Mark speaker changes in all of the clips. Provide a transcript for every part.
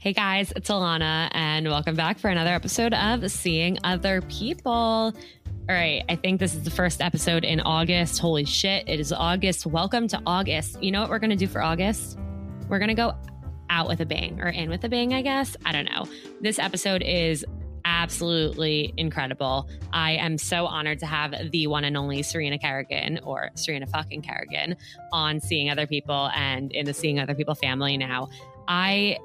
Speaker 1: Hey guys, it's Alana, and welcome back for another episode of Seeing Other People. All right, I think this is the first episode in August. Holy shit, it is August. Welcome to August. You know what we're going to do for August? We're going to go out with a bang or in with a bang, I guess. I don't know. This episode is absolutely incredible. I am so honored to have the one and only Serena Kerrigan or Serena fucking Kerrigan on Seeing Other People and in the Seeing Other People family now. I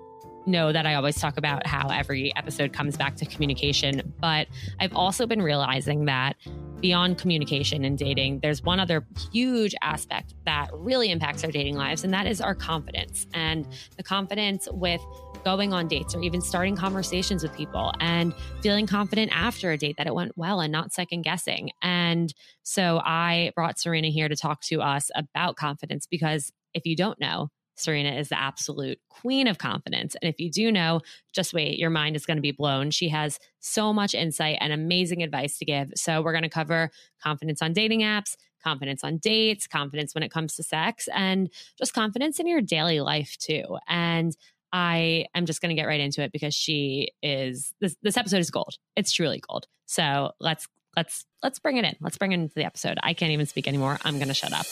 Speaker 1: know that I always talk about how every episode comes back to communication, but I've also been realizing that beyond communication and dating, there's one other huge aspect that really impacts our dating lives, and that is our confidence and the confidence with going on dates or even starting conversations with people and feeling confident after a date that it went well and not second guessing. And so I brought Serena here to talk to us about confidence because if you don't know, Serena is the absolute queen of confidence. And if you do know, just wait, your mind is going to be blown. She has so much insight and amazing advice to give. So, we're going to cover confidence on dating apps, confidence on dates, confidence when it comes to sex, and just confidence in your daily life, too. And I am just going to get right into it because she is this this episode is gold. It's truly gold. So, let's let's let's bring it in. Let's bring it into the episode. I can't even speak anymore. I'm going to shut up.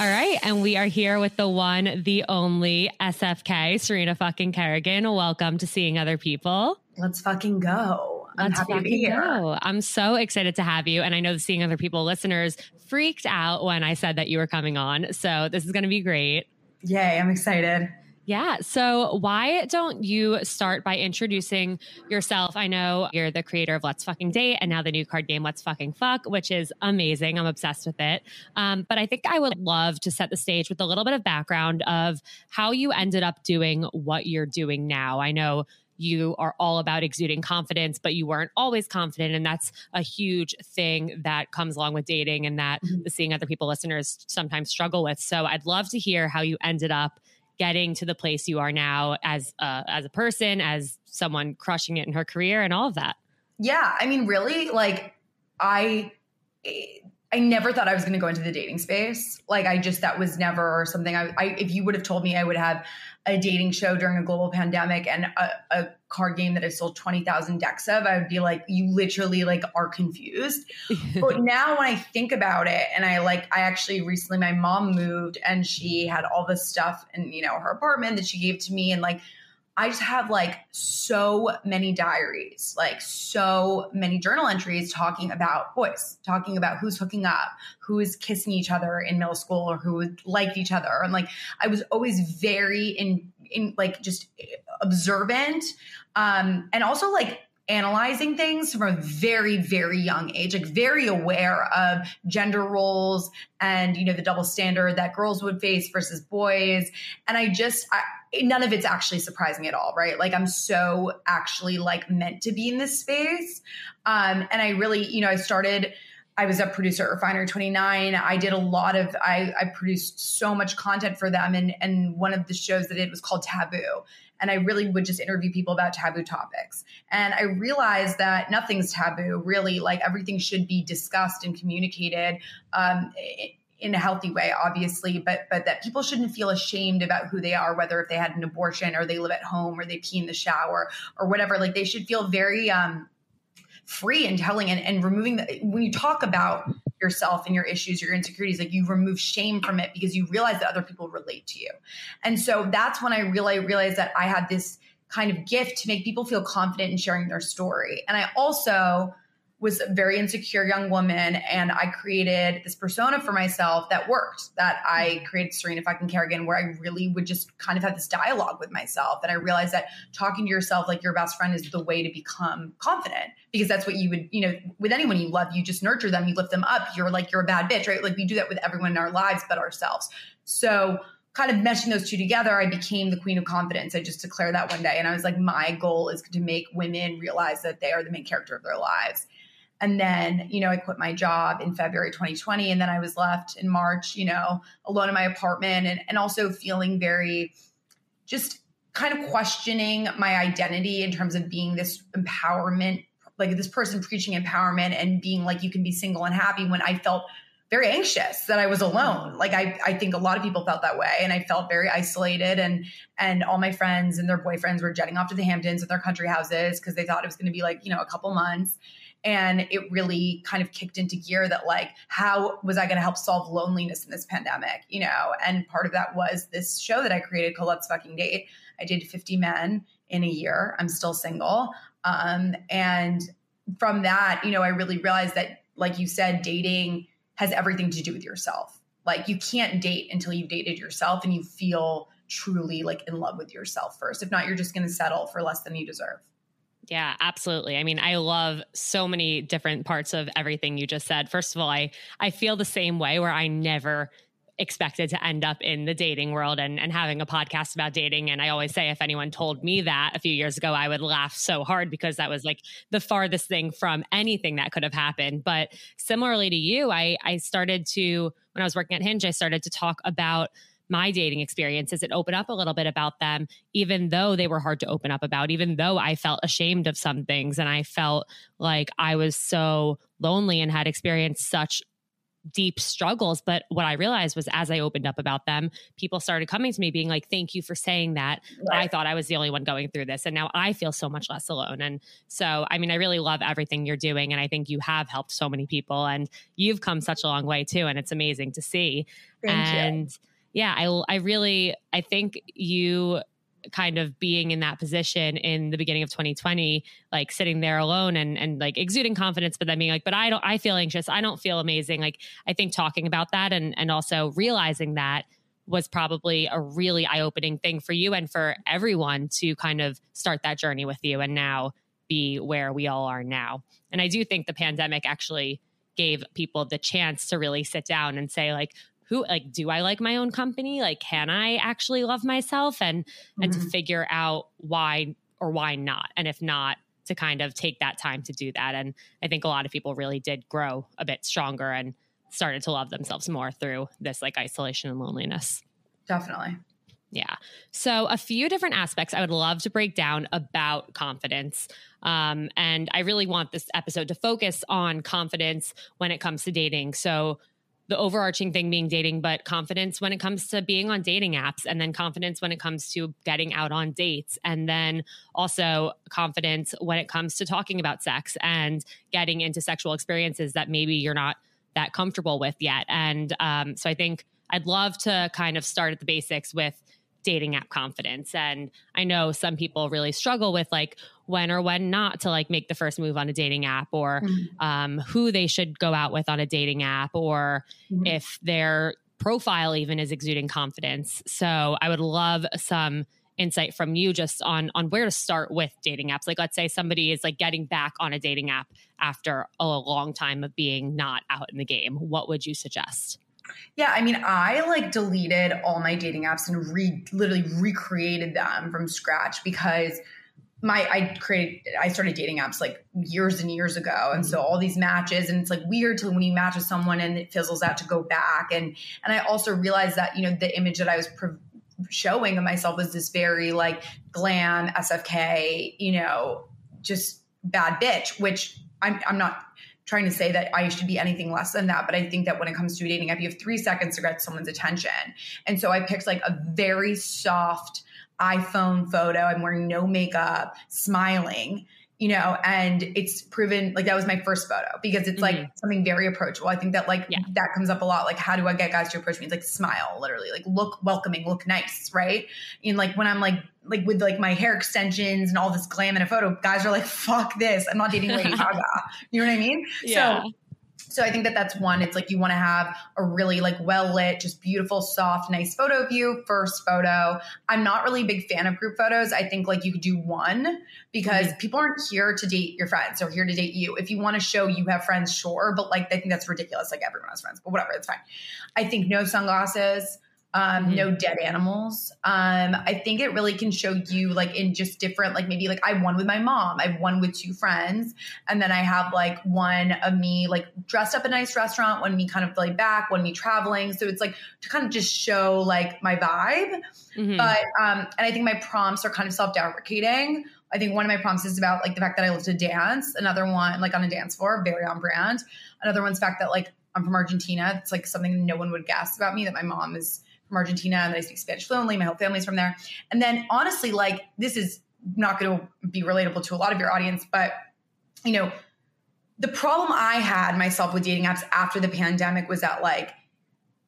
Speaker 1: All right. And we are here with the one, the only SFK, Serena fucking Kerrigan. Welcome to Seeing Other People.
Speaker 2: Let's fucking go. I'm
Speaker 1: Let's
Speaker 2: happy to be
Speaker 1: fucking
Speaker 2: here.
Speaker 1: go. I'm so excited to have you. And I know the Seeing Other People listeners freaked out when I said that you were coming on. So this is going to be great.
Speaker 2: Yay, I'm excited.
Speaker 1: Yeah. So why don't you start by introducing yourself? I know you're the creator of Let's Fucking Date and now the new card game Let's Fucking Fuck, which is amazing. I'm obsessed with it. Um, but I think I would love to set the stage with a little bit of background of how you ended up doing what you're doing now. I know you are all about exuding confidence, but you weren't always confident. And that's a huge thing that comes along with dating and that
Speaker 2: Mhm.
Speaker 1: seeing other people listeners sometimes struggle with. So I'd love to hear how you ended up getting to the place you are now as uh, as a person, as someone crushing it in her career, and all of that.
Speaker 2: Yeah, I mean, really, like, I. I never thought I was going to go into the dating space. Like, I just that was never something I, I. If you would have told me I would have a dating show during a global pandemic and a, a card game that I sold twenty thousand decks of, I would be like, you literally like are confused. but now when I think about it, and I like, I actually recently, my mom moved and she had all this stuff in, you know, her apartment that she gave to me. And like, I just have like so many diaries, like so many journal entries talking about boys, talking about who's hooking up, who is kissing each other in middle school or who liked each other. And like, I was always very in, in like just observant. Um, and also like analyzing things from a very very young age like very aware of gender roles and you know the double standard that girls would face versus boys and i just I, none of it's actually surprising at all right like i'm so actually like meant to be in this space um and i really you know i started I was a producer at Refinery 29. I did a lot of I, I produced so much content for them and and one of the shows that it was called Taboo. And I really would just interview people about taboo topics. And I realized that nothing's taboo, really. Like everything should be discussed and communicated um, in a healthy way, obviously, but but that people shouldn't feel ashamed about who they are, whether if they had an abortion or they live at home or they pee in the shower or whatever. Like they should feel very um, free and telling and, and removing the when you talk about yourself and your issues your insecurities like you remove shame from it because you realize that other people relate to you. And so that's when i really realized that i had this kind of gift to make people feel confident in sharing their story. And i also was a very insecure young woman and I created this persona for myself that worked. That I created Serena fucking Kerrigan, where I really would just kind of have this dialogue with myself. And I realized that talking to yourself like your best friend is the way to become confident because that's what you would, you know, with anyone you love, you just nurture them, you lift them up. You're like, you're a bad bitch, right? Like we do that with everyone in our lives but ourselves. So kind of meshing those two together, I became the queen of confidence. I just declared that one day. And I was like, my goal is to make women realize that they are the main character of their lives. And then, you know, I quit my job in February 2020. And then I was left in March, you know, alone in my apartment and, and also feeling very just kind of questioning my identity in terms of being this empowerment, like this person preaching empowerment and being like, you can be single and happy when I felt very anxious that I was alone. Like I, I think a lot of people felt that way. And I felt very isolated and and all my friends and their boyfriends were jetting off to the Hamptons with their country houses because they thought it was going to be like, you know, a couple months and it really kind of kicked into gear that like how was i going to help solve loneliness in this pandemic you know? And part of that was this show that i created called let's fucking date. I did 50 men in a year. I'm still single. Um, and from that you know i really realized that like you said dating has everything to do with yourself. Like you can't date until you've dated yourself and you feel truly like in love with yourself first. If not you're just going to settle for less than you deserve
Speaker 1: yeah, absolutely. I mean, I love so many different parts of everything you just said. First of all, I I feel the same way where I never expected to end up in the dating world and, and having a podcast about dating. And I always say, if anyone told me that a few years ago, I would laugh so hard because that was like the farthest thing from anything that could have happened. But similarly to you, I, I started to, when I was working at Hinge, I started to talk about my dating experiences and open up a little bit about them, even though they were hard to open up about, even though I felt ashamed of some things and I felt like I was so lonely and had experienced such deep struggles. But what I realized was as I opened up about them, people started coming to me being like, Thank you for saying that. Right. I thought I was the only one going through this. And now I feel so much less alone. And so, I mean, I really love everything you're doing. And I think you have helped so many people and you've come such a long way too. And it's amazing to see.
Speaker 2: Thank
Speaker 1: and
Speaker 2: you
Speaker 1: yeah, I, I really, I think you kind of being in that position in the beginning of 2020 like sitting there alone and and like exuding confidence but then being like but i don't i feel anxious. I don't feel amazing. Like i think talking about that and and also realizing that was probably a really eye-opening thing for you and for everyone to kind of start that journey with you and now be where we all are now. And i do think the pandemic actually gave people the chance to really sit down and say like who like do I like my own company? Like can I actually love myself and mm-hmm. and to mm-hmm. figure out why or why not? And if not, to kind of take that time to do that. And I think a lot of people really did grow a bit stronger and started to love themselves more through this like isolation and loneliness.
Speaker 2: Definitely.
Speaker 1: Yeah. So, a few different aspects I would love to break down about confidence. Um, and I really want this episode to focus on confidence when it comes to dating. So, the overarching thing being dating, but confidence when it comes to being on dating apps, and then confidence when it comes to getting out on dates, and then also confidence when it comes to talking about sex and getting into sexual experiences that maybe you're not that comfortable with yet. And um, so I think I'd love to kind of start at the basics with dating app confidence. And I know some people really struggle with like when or when not to like make the first move on a dating app or mm-hmm. um, who they should go out with on a dating app or mm-hmm. if their profile even is exuding confidence. So I would love some insight from you just on on where to start with dating apps like let's say somebody is like getting back on a dating app after a long time of being not out in the game what would you suggest
Speaker 2: yeah, I mean, I like deleted all my dating apps and re literally recreated them from scratch because my I created I started dating apps like years and years ago, and so mm-hmm. all these matches, and it's like weird to when you match with someone and it fizzles out to go back, and and I also realized that you know the image that I was. Pre- showing of myself was this very like glam SFK, you know, just bad bitch, which I'm, I'm not trying to say that I should be anything less than that. But I think that when it comes to dating app, you have three seconds to get someone's attention. And so I picked like a very soft iPhone photo. I'm wearing no makeup, smiling you know, and it's proven like that was my first photo because it's like mm-hmm. something very approachable. I think that like yeah. that comes up a lot. Like, how do I get guys to approach me? It's like smile, literally, like look welcoming, look nice, right? And like when I'm like like with like my hair extensions and all this glam in a photo, guys are like, "Fuck this! I'm not dating Lady Gaga." You know what I mean? Yeah. So so I think that that's one. It's like you want to have a really like well lit, just beautiful, soft, nice photo of you. First photo. I'm not really a big fan of group photos. I think like you could do one because mm-hmm. people aren't here to date your friends. They're here to date you. If you want to show you have friends, sure. But like I think that's ridiculous. Like everyone has friends, but whatever, it's fine. I think no sunglasses um, mm-hmm. no dead animals. Um, I think it really can show you like in just different, like maybe like I won with my mom, I've won with two friends, and then I have like one of me like dressed up a nice restaurant, one me kind of laid back, one me traveling. So it's like to kind of just show like my vibe. Mm-hmm. But um, and I think my prompts are kind of self-deprecating. I think one of my prompts is about like the fact that I love to dance. Another one, like on a dance floor, very on brand. Another one's the fact that like I'm from Argentina. It's like something no one would guess about me that my mom is from Argentina and I speak Spanish fluently. My whole family's from there. And then honestly, like this is not going to be relatable to a lot of your audience, but you know, the problem I had myself with dating apps after the pandemic was that like,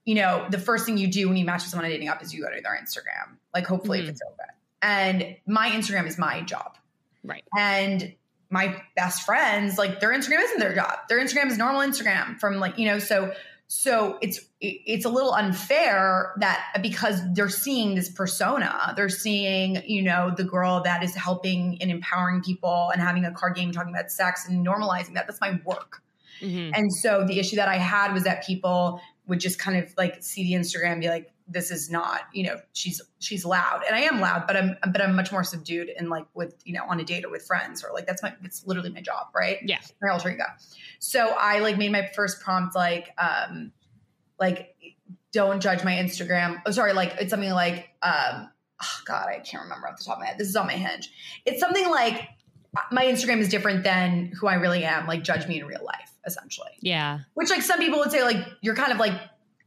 Speaker 2: you know, the first thing you do when you match with someone on a dating app is you go to their Instagram, like hopefully mm-hmm. if it's open. And my Instagram is my job.
Speaker 1: Right.
Speaker 2: And my best friends, like their Instagram isn't their job. Their Instagram is normal Instagram from like, you know, so so it's it's a little unfair that because they're seeing this persona, they're seeing, you know, the girl that is helping and empowering people and having a card game talking about sex and normalizing that. That's my work. Mm-hmm. And so the issue that I had was that people would just kind of like see the Instagram and be like, this is not, you know, she's she's loud. And I am loud, but I'm but I'm much more subdued and like with, you know, on a date or with friends or like that's my it's literally my job, right?
Speaker 1: Yeah.
Speaker 2: My alter ego. So I like made my first prompt like um like don't judge my Instagram. Oh sorry, like it's something like um oh God, I can't remember off the top of my head. This is on my hinge. It's something like my Instagram is different than who I really am. Like judge me in real life, essentially.
Speaker 1: Yeah.
Speaker 2: Which like some people would say like you're kind of like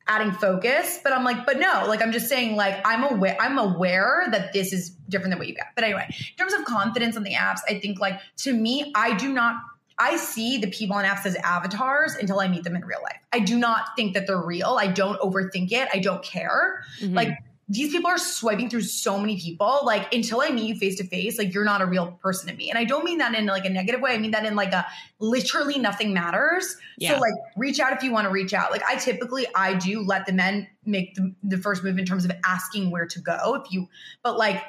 Speaker 2: adding focus, but I'm like, but no, like I'm just saying, like I'm aware, I'm aware that this is different than what you got. But anyway, in terms of confidence on the apps, I think like to me, I do not. I see the people on apps as avatars until I meet them in real life. I do not think that they're real. I don't overthink it. I don't care. Mm-hmm. Like these people are swiping through so many people. Like until I meet you face to face, like you're not a real person to me. And I don't mean that in like a negative way. I mean that in like a literally nothing matters. Yeah. So like reach out if you want to reach out. Like I typically I do let the men make the, the first move in terms of asking where to go. If you, but like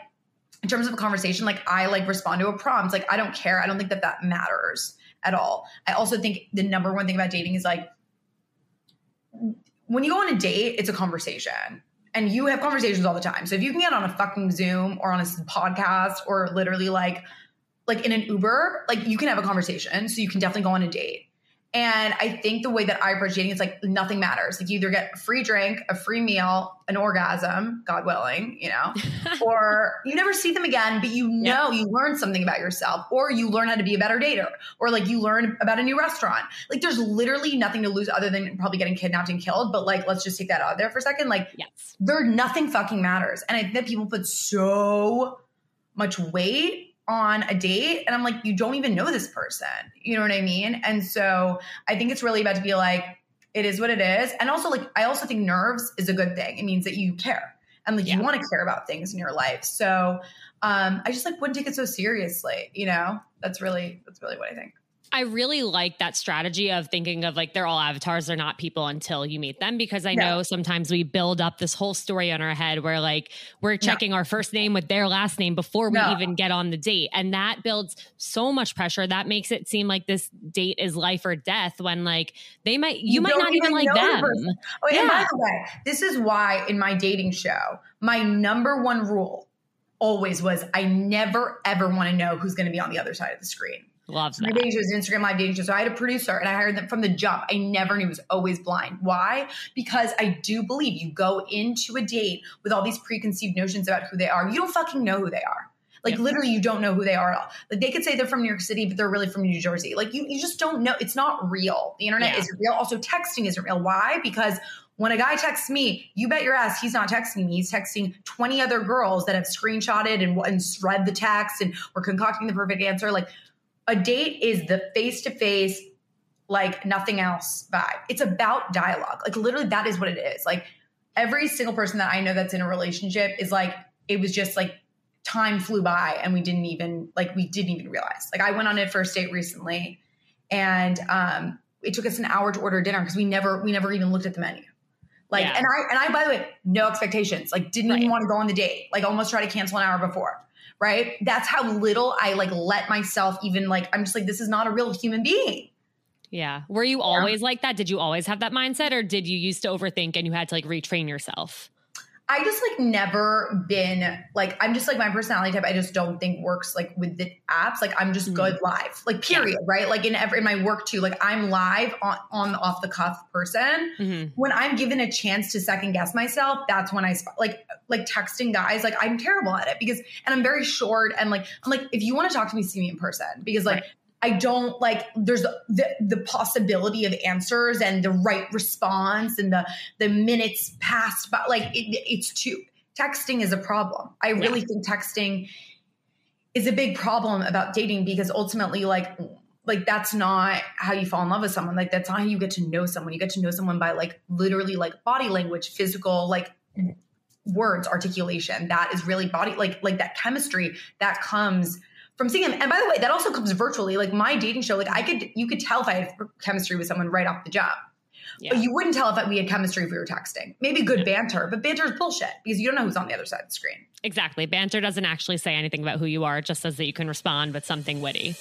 Speaker 2: in terms of a conversation, like I like respond to a prompt. Like I don't care. I don't think that that matters at all. I also think the number one thing about dating is like when you go on a date, it's a conversation and you have conversations all the time. So if you can get on a fucking Zoom or on a podcast or literally like like in an Uber, like you can have a conversation. So you can definitely go on a date. And I think the way that I approach dating is like nothing matters. Like you either get a free drink, a free meal, an orgasm, God willing, you know, or you never see them again, but you know yeah. you learn something about yourself, or you learn how to be a better dater, or like you learn about a new restaurant. Like there's literally nothing to lose other than probably getting kidnapped and killed. But like, let's just take that out there for a second. Like,
Speaker 1: yes.
Speaker 2: there nothing fucking matters. And I think that people put so much weight on a date and I'm like, you don't even know this person. You know what I mean? And so I think it's really about to be like, it is what it is. And also, like, I also think nerves is a good thing. It means that you care and like yeah. you want to care about things in your life. So um, I just like wouldn't take it so seriously, you know? That's really that's really what I think.
Speaker 1: I really like that strategy of thinking of like they're all avatars, they're not people until you meet them because I know sometimes we build up this whole story in our head where like we're checking no. our first name with their last name before we no. even get on the date. And that builds so much pressure. That makes it seem like this date is life or death when like they might, you, you might not even, even like them.
Speaker 2: The oh, yeah. by the way, this is why in my dating show, my number one rule always was I never ever want to know who's going to be on the other side of the screen.
Speaker 3: Love
Speaker 2: So my
Speaker 3: that.
Speaker 2: dating show was Instagram live dating show. So I had a producer and I hired them from the jump. I never knew it was always blind. Why? Because I do believe you go into a date with all these preconceived notions about who they are. You don't fucking know who they are. Like
Speaker 3: Yep.
Speaker 2: literally, you don't know who they are at all. Like they could say they're from New York City, but they're really from New Jersey. Like you, you just don't know. It's not real. The internet
Speaker 3: Yeah.
Speaker 2: isn't real. Also, texting isn't real. Why? Because when a guy texts me, you bet your ass he's not texting me. He's texting 20 other girls that have screenshotted and, and read the text and we're concocting the perfect answer. Like a date is the face to face, like nothing else vibe. It's about dialogue. Like literally, that is what it is. Like every single person that I know that's in a relationship is like, it was just like time flew by and we didn't even like we didn't even realize. Like I went on a first date recently and um it took us an hour to order dinner because we never we never even looked at the menu. Like
Speaker 3: Yeah.
Speaker 2: and I and I by the way, no expectations. Like didn't even want to go on the date. Like almost tried to cancel an hour before. Right? That's how little I like let myself even like I'm just like this is not a real human being.
Speaker 3: Yeah. Were you always like that? Did you always have that mindset or did you used to overthink and you had to like retrain yourself?
Speaker 2: I just like never been like I'm just like my personality type. I just don't think works like with the apps. Like I'm just
Speaker 3: Mhm.
Speaker 2: good live, like period, right? Like in every in my work too. Like I'm live on on the off the cuff person.
Speaker 3: hmm
Speaker 2: When I'm given a chance to second guess myself, that's when I like like texting guys. Like I'm terrible at it because and I'm very short and like I'm like if you want to talk to me, see me in person because like.
Speaker 3: Right.
Speaker 2: I don't like there's the the possibility of answers and the right response and the the minutes passed but like it, it's too texting is a problem. I really think texting is a big problem about dating because ultimately like like that's not how you fall in love with someone. Like that's not how you get to know someone. You get to know someone by like literally like body language, physical like words, articulation. That is really body like like that chemistry that comes from seeing him. And by the way, that also comes virtually. Like my dating show, like I could you could tell if I had chemistry with someone right off the jump.
Speaker 3: Yeah.
Speaker 2: But you wouldn't tell if we had chemistry if we were texting. Maybe good banter, but banter is bullshit because you don't know who's on the other side of the screen.
Speaker 3: Exactly. Banter doesn't actually say anything about who you are. It just says that you can respond with something witty.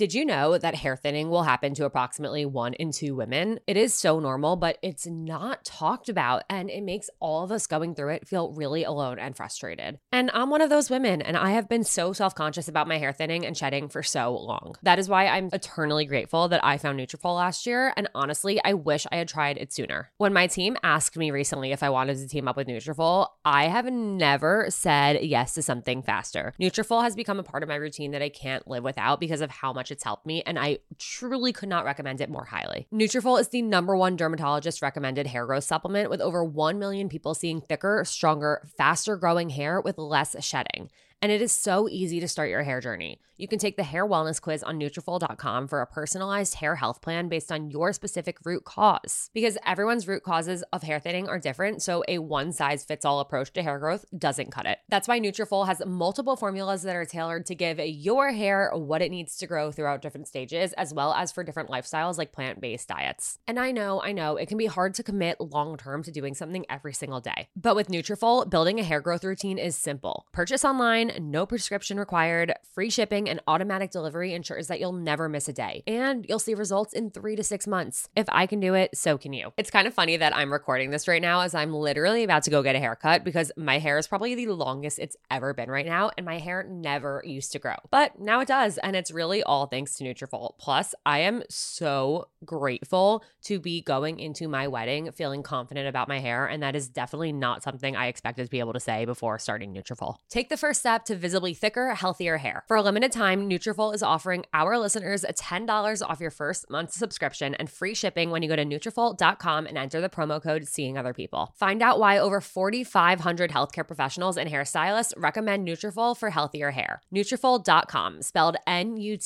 Speaker 1: Did you know that hair thinning will happen to approximately one in two women? It is so normal, but it's not talked about, and it makes all of us going through it feel really alone and frustrated. And I'm one of those women, and I have been so self conscious about my hair thinning and shedding for so long. That is why I'm eternally grateful that I found Nutrafol last year, and honestly, I wish I had tried it sooner. When my team asked me recently if I wanted to team up with Nutrafol, I have never said yes to something faster. Nutrafol has become a part of my routine that I can't live without because of how much it's helped me, and I truly could not recommend it more highly. Nutrafol is the number one dermatologist recommended hair growth supplement with over 1 million people seeing thicker, stronger, faster growing hair with less shedding. And it is so easy to start your hair journey. You can take the hair wellness quiz on Nutrafol.com for a personalized hair health plan based on your specific root cause. Because everyone's root causes of hair thinning are different, so a one size fits all approach to hair growth doesn't cut it. That's why Nutrafol has multiple formulas that are tailored to give your hair what it needs to grow throughout different stages, as well as for different lifestyles like plant based diets. And I know, I know, it can be hard to commit long term to doing something every single day. But with Nutrafol, building a hair growth routine is simple. Purchase online, no prescription required, free shipping, and automatic delivery ensures that you'll never miss a day. And you'll see results in three to six months. If I can do it, so can you. It's kind of funny that I'm recording this right now as I'm literally about to go get a haircut because my hair is probably the longest it's ever been right now, and my hair never used to grow. But now it does, and it's really all thanks to Nutrafol. Plus, I am so grateful to be going into my wedding feeling confident about my hair, and that is definitely not something I expected to be able to say before starting Nutrafol. Take the first step to visibly thicker, healthier hair. For a limited time, Nutrafol is offering our listeners $10 off your first month's subscription and free shipping when you go to Nutrafol.com and enter the promo code Seeing Other People. Find out why over 4,500 healthcare professionals and hairstylists recommend Nutrafol for healthier hair. Nutrafol.com, spelled N-U-T-R-A-F-O-L.com,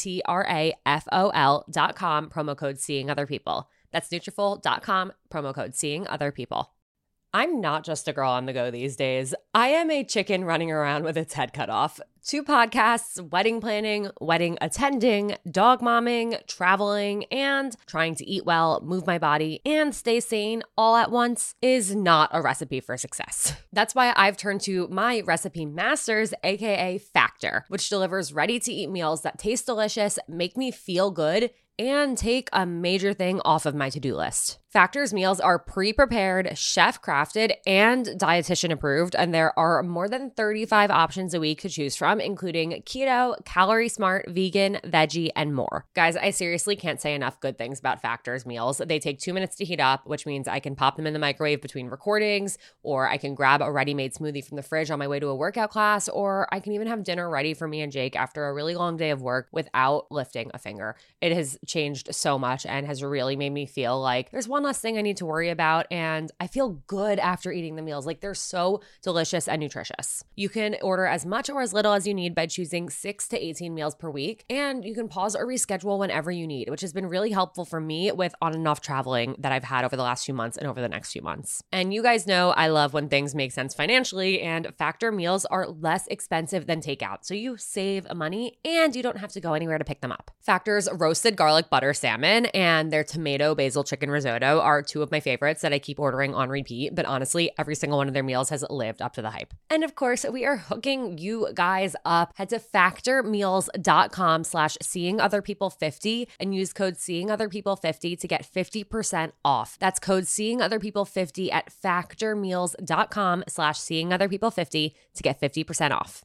Speaker 1: promo code Seeing Other People. That's Nutrafol.com, promo code Seeing Other People. I'm not just a girl on the go these days. I am a chicken running around with its head cut off. Two podcasts, wedding planning, wedding attending, dog momming, traveling, and trying to eat well, move my body, and stay sane all at once is not a recipe for success. That's why I've turned to my recipe masters, aka Factor, which delivers ready to eat meals that taste delicious, make me feel good, and take a major thing off of my to do list. Factor's meals are pre prepared, chef crafted, and dietitian approved, and there are more than 35 options a week to choose from, including keto, calorie smart, vegan, veggie, and more. Guys, I seriously can't say enough good things about Factor's meals. They take two minutes to heat up, which means I can pop them in the microwave between recordings, or I can grab a ready made smoothie from the fridge on my way to a workout class, or I can even have dinner ready for me and Jake after a really long day of work without lifting a finger. It has changed so much and has really made me feel like there's one less thing I need to worry about. And I feel good after eating the meals. Like they're so delicious and nutritious. You can order as much or as little as you need by choosing six to 18 meals per week. And you can pause or reschedule whenever you need, which has been really helpful for me with on and off traveling that I've had over the last few months and over the next few months. And you guys know I love when things make sense financially, and Factor meals are less expensive than takeout. So you save money and you don't have to go anywhere to pick them up. Factor's roasted garlic butter salmon and their tomato basil chicken risotto are two of my favorites that I keep ordering on repeat, but honestly, every single one of their meals has lived up to the hype. And of course, we are hooking you guys up. Head to factormeals.com slash seeing other people 50 and use code seeing other people 50 to get 50% off. That's code seeing other people 50 at factormeals.com slash seeing other people 50 to get 50% off.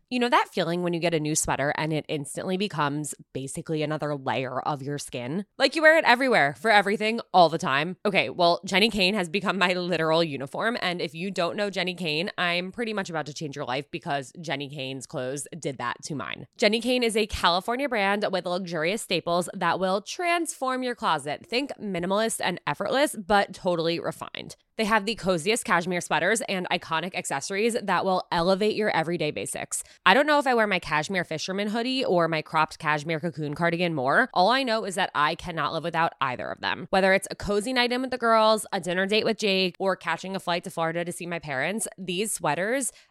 Speaker 1: You know that feeling when you get a new sweater and it instantly becomes basically another layer of your skin? Like you wear it everywhere for everything all the time. Okay, well, Jenni Kayne has become my literal uniform. And if you don't know Jenni Kayne, I'm pretty much about to change your life because Jenni Kayne's clothes did that to mine. Jenni Kayne is a California brand with luxurious staples that will transform your closet. Think minimalist and effortless, but totally refined. They have the coziest cashmere sweaters and iconic accessories that will elevate your everyday basics. I don't know if I wear my cashmere fisherman hoodie or my cropped cashmere cocoon cardigan more. All I know is that I cannot live without either of them. Whether it's a cozy night in with the girls, a dinner date with Jake, or catching a flight to Florida to see my parents, these sweaters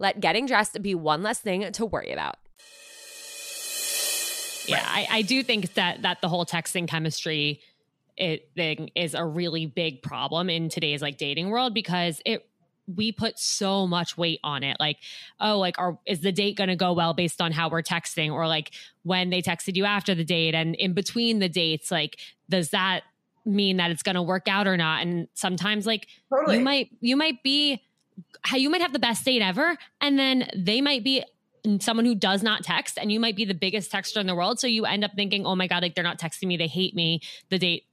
Speaker 1: Let getting dressed be one less thing to worry about.
Speaker 4: Yeah, I, I do think that that the whole texting chemistry it thing is a really big problem in today's like dating world because it we put so much weight on it like oh like are is the date going to go well based on how we're texting or like when they texted you after the date and in between the dates like does that mean that it's going to work out or not and sometimes like
Speaker 2: Totally.
Speaker 4: you might you might be how you might have the best date ever and then they might be someone who does not text and you might be the biggest texter in the world so you end up thinking oh my god like they're not texting me they hate me the date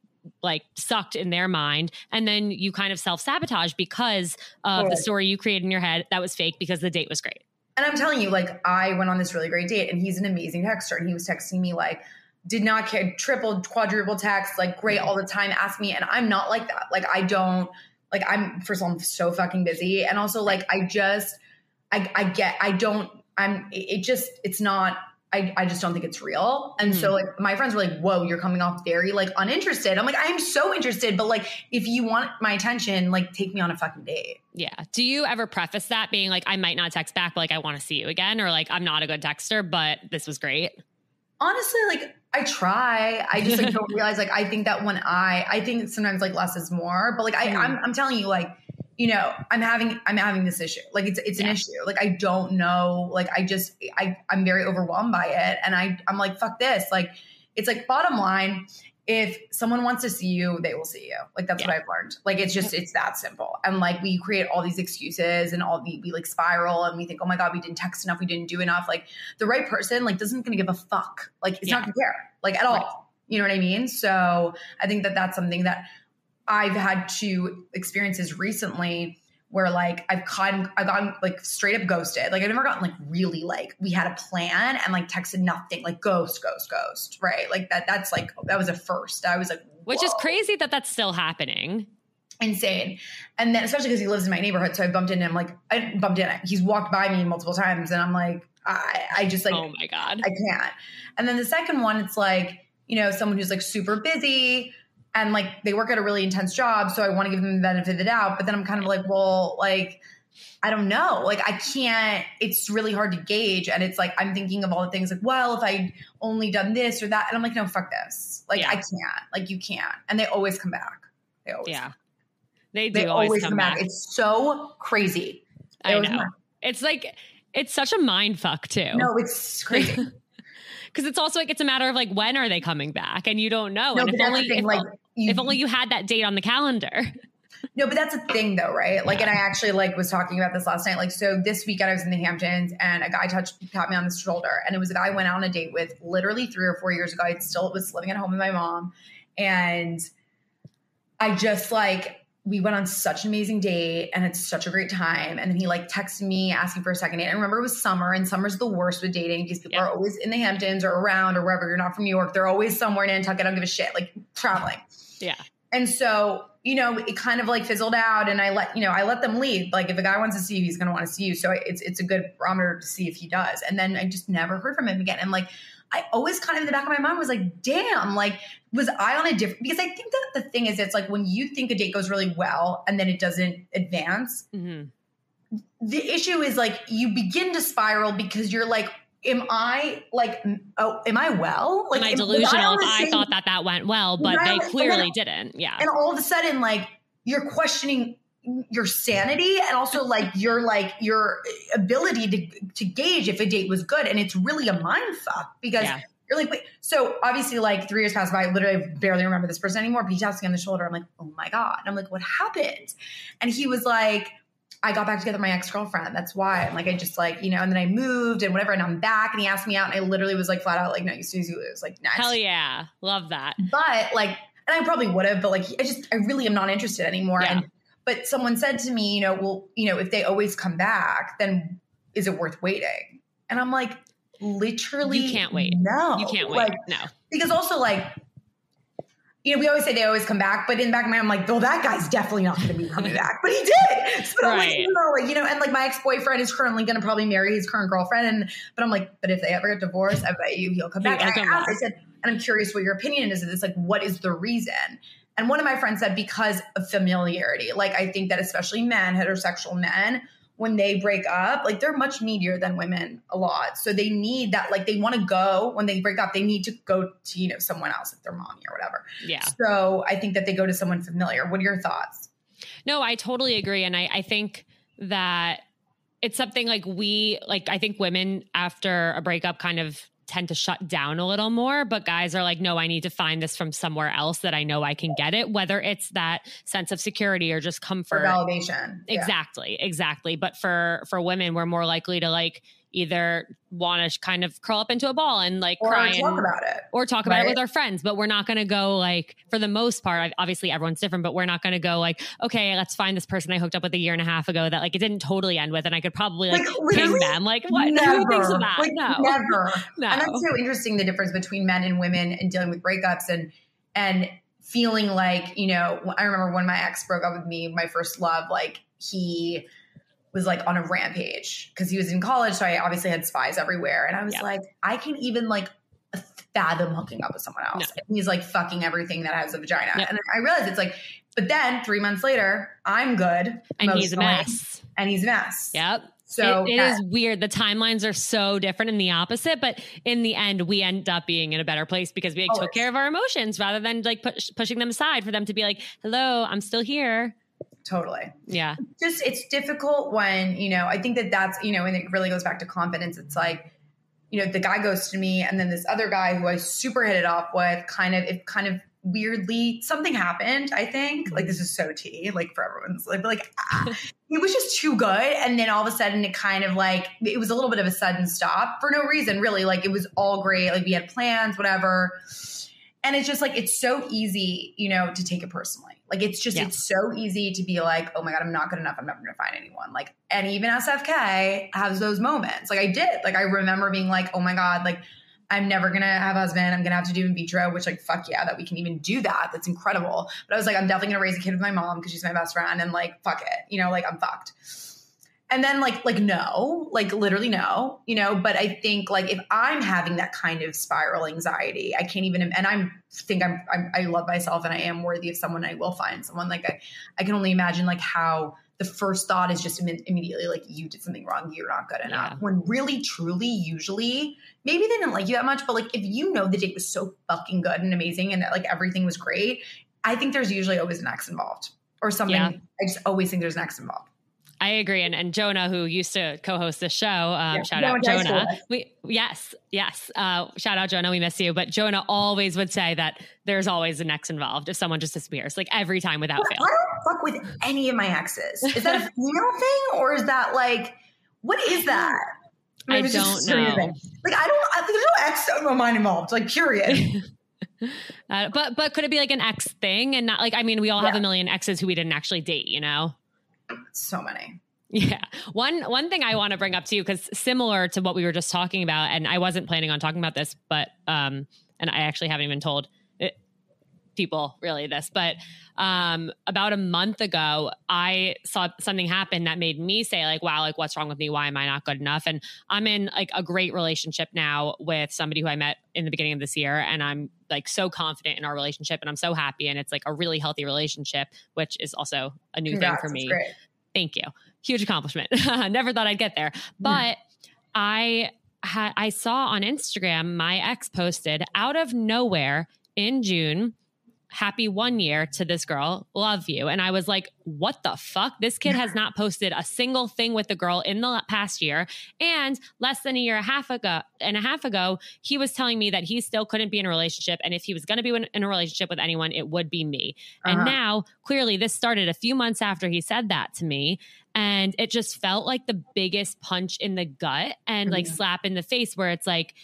Speaker 4: like sucked in their mind and then you kind of self-sabotage because of the story you created in your head that was fake because the date was great
Speaker 2: And I'm telling you, like, I went on this really great date and he's an amazing texter. And he was texting me, like, did not care, triple, quadruple text, like, great all the time, ask me. And I'm not like that. Like, I don't, like, I'm, first of all, I'm so fucking busy. And also, like, I just, I, I get, I don't, I'm, it just, it's not, I, I just don't think it's real. And so, mm-hmm. like, my friends were like, whoa, you're coming off very, like, uninterested. I'm like, I'm so interested. But, like, if you want my attention, like, take me on a fucking date.
Speaker 4: yeah do you ever preface that being like i might not text back but like i want to see you again or like i'm not a good texter but this was great
Speaker 2: honestly like i try. I just like don't realize like i think that when i i think sometimes like less is more but like i
Speaker 4: Mm.
Speaker 2: I'm, I'm telling you like you know i'm having i'm having this issue. Like it's it's an issue. Like i don't know. Like i just i i'm very overwhelmed by it and i i'm like fuck this. Like it's like bottom line if someone wants to see you they will see you. Like that's what i've learned. Like it's just it's that simple. And like we create all these excuses and all the we like spiral and we think oh my god we didn't text enough. We didn't do enough. Like the right person like doesn't gonna give a fuck. Like it's
Speaker 4: Yeah.
Speaker 2: not gonna care like at all.
Speaker 4: Right.
Speaker 2: you know what i mean? So i think that that's something that i've had to experiences recently where like I've gotten I've gotten like straight up ghosted. Like I've never gotten like really like we had a plan and like texted nothing, like ghost, ghost, ghost. Right. Like that that's like that was a first. I was like,
Speaker 4: which is crazy that that's still happening
Speaker 2: insane. And then especially because he lives in my neighborhood, so I bumped into him. Like I bumped in. He's walked by me multiple times, and I'm like, I, I just like,
Speaker 1: oh my god,
Speaker 2: I can't. And then the second one, it's like you know someone who's like super busy and like they work at a really intense job, so I want to give them the benefit of the doubt. But then I'm kind of like, well, like. I don't know. Like I can't, it's really hard to gauge. And it's like I'm thinking of all the things like, well, if I only done this or that. And I'm like, no, fuck this. Like
Speaker 1: Yeah.
Speaker 2: I can't. Like you can't. And they always come back. They always
Speaker 1: yeah, they do
Speaker 2: they
Speaker 1: always, come back.
Speaker 2: It's so crazy. They
Speaker 1: I know.
Speaker 2: come.
Speaker 1: It's like it's such a mind fuck too.
Speaker 2: No, it's crazy.
Speaker 1: because it's also like it's a matter of like when are they coming back, and you don't know.
Speaker 2: no,
Speaker 1: and if only if,
Speaker 2: Like, you,
Speaker 1: if only you had that date on the calendar.
Speaker 2: no, but that's a thing though, right? Like, and I actually like was talking about this last night. Like, so this weekend I was in the Hamptons and a guy touched, tapped me on the shoulder, and it was a guy I went out on a date with literally three or four years ago. I still was living at home with my mom, and I just like we went on such an amazing date and it's such a great time. And then he like texted me asking for a second date. I remember it was summer and summer's the worst with dating because people
Speaker 1: Yeah.
Speaker 2: are always in the Hamptons or around or wherever. You're not from New York. They're always somewhere in Nantucket. I don't give a shit, like traveling.
Speaker 1: Yeah.
Speaker 2: And so, you know, it kind of like fizzled out and I let, you know, I let them leave. Like if a guy wants to see you, he's going to want to see you. So it's, it's a good barometer to see if he does. And then I just never heard from him again. And like, I always kind of in the back of my mind was like, damn, like, was I on a different, because I think that the thing is, it's like when you think a date goes really well and then it doesn't advance,
Speaker 1: Mhm.
Speaker 2: the issue is like you begin to spiral because you're like, am I like, oh, am I well? Like,
Speaker 1: Am I
Speaker 2: am-
Speaker 1: delusional
Speaker 2: on
Speaker 1: if
Speaker 2: the
Speaker 1: I thought that that went well, but
Speaker 2: I
Speaker 1: they clearly
Speaker 2: then-
Speaker 1: didn't. Yeah.
Speaker 2: and all of a sudden like you're questioning your sanity and also like your like your ability to to gauge if a date was good and it's really a mind fuck because
Speaker 1: Yeah.
Speaker 2: you're like wait so obviously like three years passed by I literally barely remember this person anymore but he taps me on the shoulder i'm like oh my god and i'm like what happened and he was like I got back together with my ex girlfriend. That's why. I'm like, I just like, you know, and then I moved and whatever, and I'm back. And he asked me out, and I literally was like, flat out, like, no, you snooze, you lose. Like, nice.
Speaker 1: Hell yeah. Love that.
Speaker 2: But like, and I probably would have, but like, I just, I really am not interested anymore.
Speaker 1: Yeah.
Speaker 2: And, but someone said to me, you know, well, you know, if they always come back, then is it worth waiting? And I'm like, literally,
Speaker 1: You can't wait.
Speaker 2: No,
Speaker 1: You can't wait.
Speaker 2: Like,
Speaker 1: no.
Speaker 2: because also like, you know, we always say they always come back, but in the back of my mind, I'm like, well, that guy's definitely not going to be coming back, but he did. So I'm like,
Speaker 1: Right.
Speaker 2: no, like, you know, and like my ex boyfriend is currently going to probably marry his current girlfriend, and but I'm like, but if they ever get divorced, I bet you he'll come back.
Speaker 1: He'll
Speaker 2: And I
Speaker 1: come
Speaker 2: asked,
Speaker 1: back.
Speaker 2: I said, and I'm curious what your opinion is of this. Like, what is the reason? And one of my friends said because of familiarity. Like, I think that especially men, heterosexual men, when they break up, like they're much needier than women a lot. So they need that, like they want to go when they break up, they need to go to, you know, someone else, like their mommy or whatever.
Speaker 1: Yeah.
Speaker 2: So I think that they go to someone familiar. What are your thoughts?
Speaker 1: No, I totally agree. And I, I think that it's something like we, like, I think women after a breakup kind of tend to shut down a little more, but guys are like, no, I need to find this from somewhere else that I know I can get it, whether it's that sense of security or just
Speaker 2: For
Speaker 1: comfort.
Speaker 2: validation. Yeah.
Speaker 1: Exactly, exactly. But for for women, we're more likely to like either want to kind of curl up into a ball and like
Speaker 2: Or
Speaker 1: cry
Speaker 2: talk
Speaker 1: and,
Speaker 2: about it.
Speaker 1: or talk about it with our friends. But we're not going to go like for the most part. Obviously, everyone's different, but we're not going to go like, okay, let's find this person I hooked up with a year and a half ago that like it didn't totally end with, and I could probably like,
Speaker 2: Like,
Speaker 1: ping them. Like what?
Speaker 2: Never.
Speaker 1: Who thinks of that?
Speaker 2: Like,
Speaker 1: no,
Speaker 2: Never.
Speaker 1: no.
Speaker 2: And that's so interesting the difference between men and women and dealing with breakups and and feeling like, you know, I remember when my ex broke up with me, my first love, like he was like on a rampage because he was in college. So I obviously had spies everywhere. And I was
Speaker 1: Yeah.
Speaker 2: like, I can even like fathom hooking up with someone else. And he's like fucking everything that has a vagina.
Speaker 1: Yep.
Speaker 2: And I realized it's like, but then three months later, I'm good.
Speaker 1: and he's a mess.
Speaker 2: And he's a mess.
Speaker 1: Yep.
Speaker 2: So
Speaker 1: it, it
Speaker 2: that-
Speaker 1: is weird. The timelines are so different and the opposite, but in the end, we end up being in a better place because we like, took care of our emotions rather than like push, pushing them aside for them to be like, "Hello, I'm still here."
Speaker 2: Totally.
Speaker 1: Yeah,
Speaker 2: just it's difficult when you know i think that that's you know and it really goes back to confidence. It's like you know the guy goes to me and then this other guy who i super hit it off with kind of it kind of weirdly something happened i think. Like this is so tea like for everyone's like, like ah, it was just too good. And then all of a sudden it kind of like it was a little bit of a sudden stop for no reason really. Like it was all great. Like we had plans whatever and it's just like it's so easy you know to take it personally like it's just
Speaker 1: Yeah.
Speaker 2: it's so easy to be like oh my god i'm not good enough i'm never gonna find anyone like and even sfk has those moments like i did like i remember being like oh my god like I'm never gonna have a husband. I'm gonna have to do in vitro, which like fuck yeah, that we can even do that. That's incredible. But I was like, I'm definitely gonna raise a kid with my mom because she's my best friend, and like fuck it, you know, like I'm fucked. And then like like no, like literally no, you know. But I think like if I'm having that kind of spiral anxiety, I can't even. And I'm think I'm, I'm I love myself and I am worthy of someone. I will find someone. Like I I can only imagine like how the first thought is just immediately like you did something wrong you're not good enough yeah. when really truly usually maybe they didn't like you that much but like if you know the date was so fucking good and amazing and that like everything was great i think there's usually always an ex involved or something yeah. i just always think there's an ex involved
Speaker 1: I agree, and and Jonah, who used to co-host the show, um, yeah, shout out Jonah. We yes, yes, uh, shout out Jonah. We miss you, but Jonah always would say that there's always an ex involved if someone just disappears, like every time without fail.
Speaker 2: I don't fuck with any of my exes. Is that a female thing, or is that like what is that?
Speaker 1: I, I don't know.
Speaker 2: Like I don't. I, there's no ex of mine involved. Like period.
Speaker 1: uh, but but could it be like an ex thing and not like I mean we all yeah. have a million exes who we didn't actually date, you know?
Speaker 2: So many.
Speaker 1: Yeah. One one thing I want to bring up to you because similar to what we were just talking about, and I wasn't planning on talking about this, but um, and I actually haven't even told it, people really this, but um, about a month ago, I saw something happen that made me say like, "Wow, like what's wrong with me? Why am I not good enough?" And I'm in like a great relationship now with somebody who I met in the beginning of this year, and I'm like so confident in our relationship, and I'm so happy, and it's like a really healthy relationship, which is also a new Congrats, thing for me. Thank you. Huge accomplishment. Never thought I'd get there. Hmm. But I had I saw on Instagram my ex posted out of nowhere in June happy one year to this girl love you. And i was like what the fuck? This kid has not posted a single thing with the girl in the past year. And less than a year and a half ago and a half ago he was telling me that he still couldn't be in a relationship. And if he was going to be in a relationship with anyone it would be me. Uh-huh. and now clearly this started a few months after he said that to me. And it just felt like the biggest punch in the gut and like slap in the face where it's like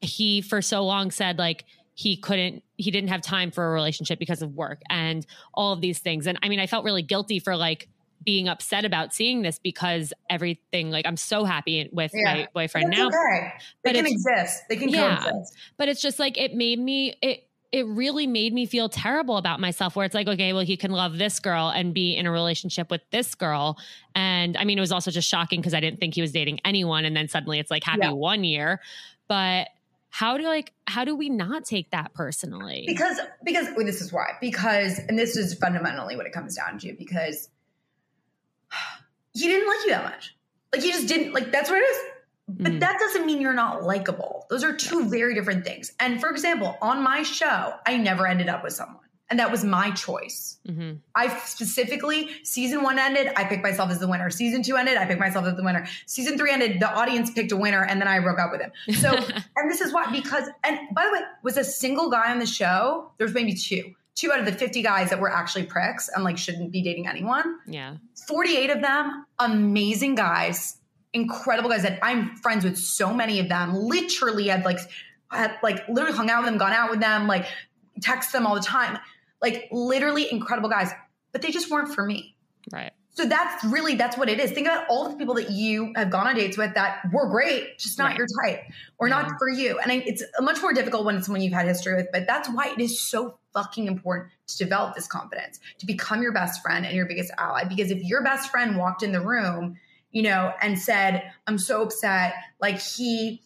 Speaker 1: he for so long said like he couldn't he didn't have time for a relationship because of work and all of these things. And i mean i felt really guilty for like being upset about seeing this because everything like i'm so happy with yeah. my boyfriend now.
Speaker 2: okay. they but can exist. They can yeah, coexist.
Speaker 1: But it's just like it made me it it really made me feel terrible about myself where it's like okay well he can love this girl and be in a relationship with this girl. And i mean it was also just shocking because i didn't think he was dating anyone. And then suddenly it's like happy yeah. one year. But how do like how do we not take that personally?
Speaker 2: Because because well, this is why. Because and this is fundamentally what it comes down to because he didn't like you that much. Like he just didn't like that's what it is. But mm. that doesn't mean you're not likable. Those are two very different things. And for example on my show i never ended up with someone and that was my choice. Mm-hmm. I specifically, season one ended, I picked myself as the winner. Season two ended, I picked myself as the winner. Season three ended, the audience picked a winner, and then I broke up with him. So, and this is why, because, and by the way, was a single guy on the show, there's maybe two. Two out of the 50 guys that were actually pricks and like shouldn't be dating anyone.
Speaker 1: Yeah.
Speaker 2: 48 of them, amazing guys, incredible guys that I'm friends with so many of them, literally had like, had like literally hung out with them, gone out with them, like text them all the time like literally incredible guys, but they just weren't for me.
Speaker 1: Right.
Speaker 2: So that's really that's what it is. Think about all the people that you have gone on dates with that were great, just not right. your type or yeah. not for you. And I, it's much more difficult when it's someone you've had history with. But that's why it is so fucking important to develop this confidence, to become your best friend and your biggest ally. Because if your best friend walked in the room, you know, and said, "I'm so upset," like he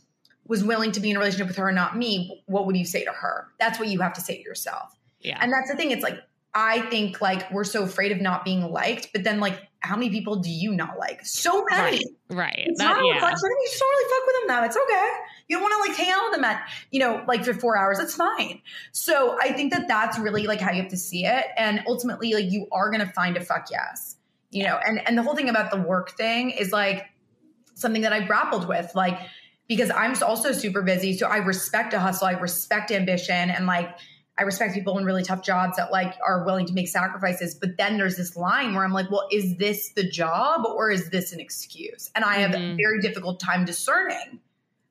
Speaker 2: was willing to be in a relationship with her and not me, what would you say to her? That's what you have to say to yourself.
Speaker 1: Yeah.
Speaker 2: And that's the thing. It's like, I think like we're so afraid of not being liked, but then like, how many people do you not like? So many.
Speaker 1: Right. right.
Speaker 2: It's that, not a reflection. You just don't really fuck with them now. It's okay. You don't want to like hang out with them at, you know, like for four hours. It's fine. So I think that that's really like how you have to see it. And ultimately, like you are going to find a fuck yes, you know, and, and the whole thing about the work thing is like something that I grappled with. Like, because I'm also super busy. So I respect a hustle. I respect ambition and like, I respect people in really tough jobs that like are willing to make sacrifices. But then there's this line where I'm like, well, is this the job or is this an excuse? And I have mm-hmm. a very difficult time discerning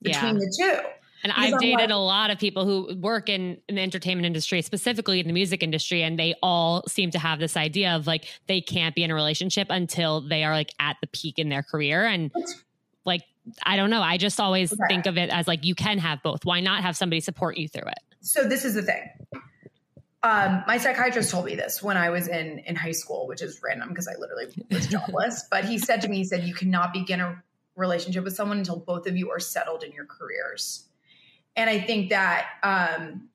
Speaker 2: between yeah. the two.
Speaker 1: And I've dated like, a lot of people who work in, in the entertainment industry, specifically in the music industry, and they all seem to have this idea of like they can't be in a relationship until they are like at the peak in their career. And like I don't know. I just always
Speaker 2: Okay.
Speaker 1: think of it as like you can have both. Why not have somebody support you through it?
Speaker 2: so this is the thing. Um, my psychiatrist told me this when I was in in high school, which is random because I literally was jobless. but he said to me, he said, "You cannot begin a relationship with someone until both of you are settled in your careers." And I think that, um,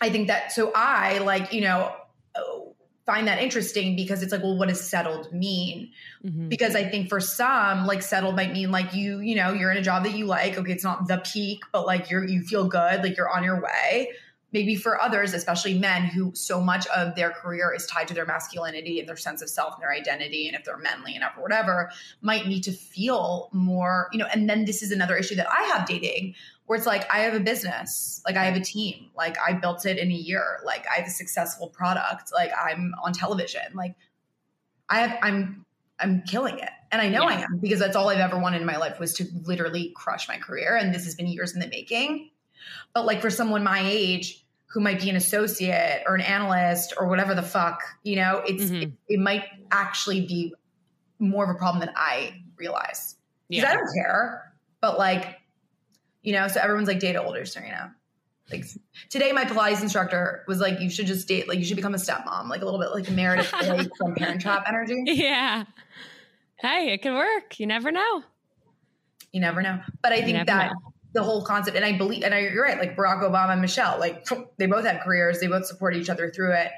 Speaker 2: I think that. So I like, you know, find that interesting because it's like, well, what does settled mean?
Speaker 1: Mhm.
Speaker 2: because I think for some, like settled might mean like you, you know, you're in a job that you like. Okay, it's not the peak, but like you're you feel good, like you're on your way. Maybe for others, especially men who so much of their career is tied to their masculinity and their sense of self and their identity, and if they're manly enough or whatever, might need to feel more, you know. And then this is another issue that I have dating where it's like I have a business, like I have a team, like I built it in a year, like I have a successful product, like I'm on television, like I have I'm I'm killing it. And I know I am because that's all I've ever wanted in my life was to literally crush my career. And this has been years in the making. But like for someone my age who might be an associate or an analyst or whatever the fuck, you know, it's
Speaker 1: Mhm.
Speaker 2: it, it might actually be more of a problem than I realize. Because
Speaker 1: Yeah.
Speaker 2: I don't care. But like, you know, so everyone's like date older, Serena. Like today, my Pilates instructor was like, "You should just date, like you should become a stepmom, like a little bit like Meredith from Parent Trap energy."
Speaker 1: Yeah. Hey, it can work. You never know.
Speaker 2: You never know. But I
Speaker 1: You
Speaker 2: think that
Speaker 1: know.
Speaker 2: The whole concept, and I believe, and I, you're right, like Barack Obama and Michelle, like they both had careers, they both support each other through it.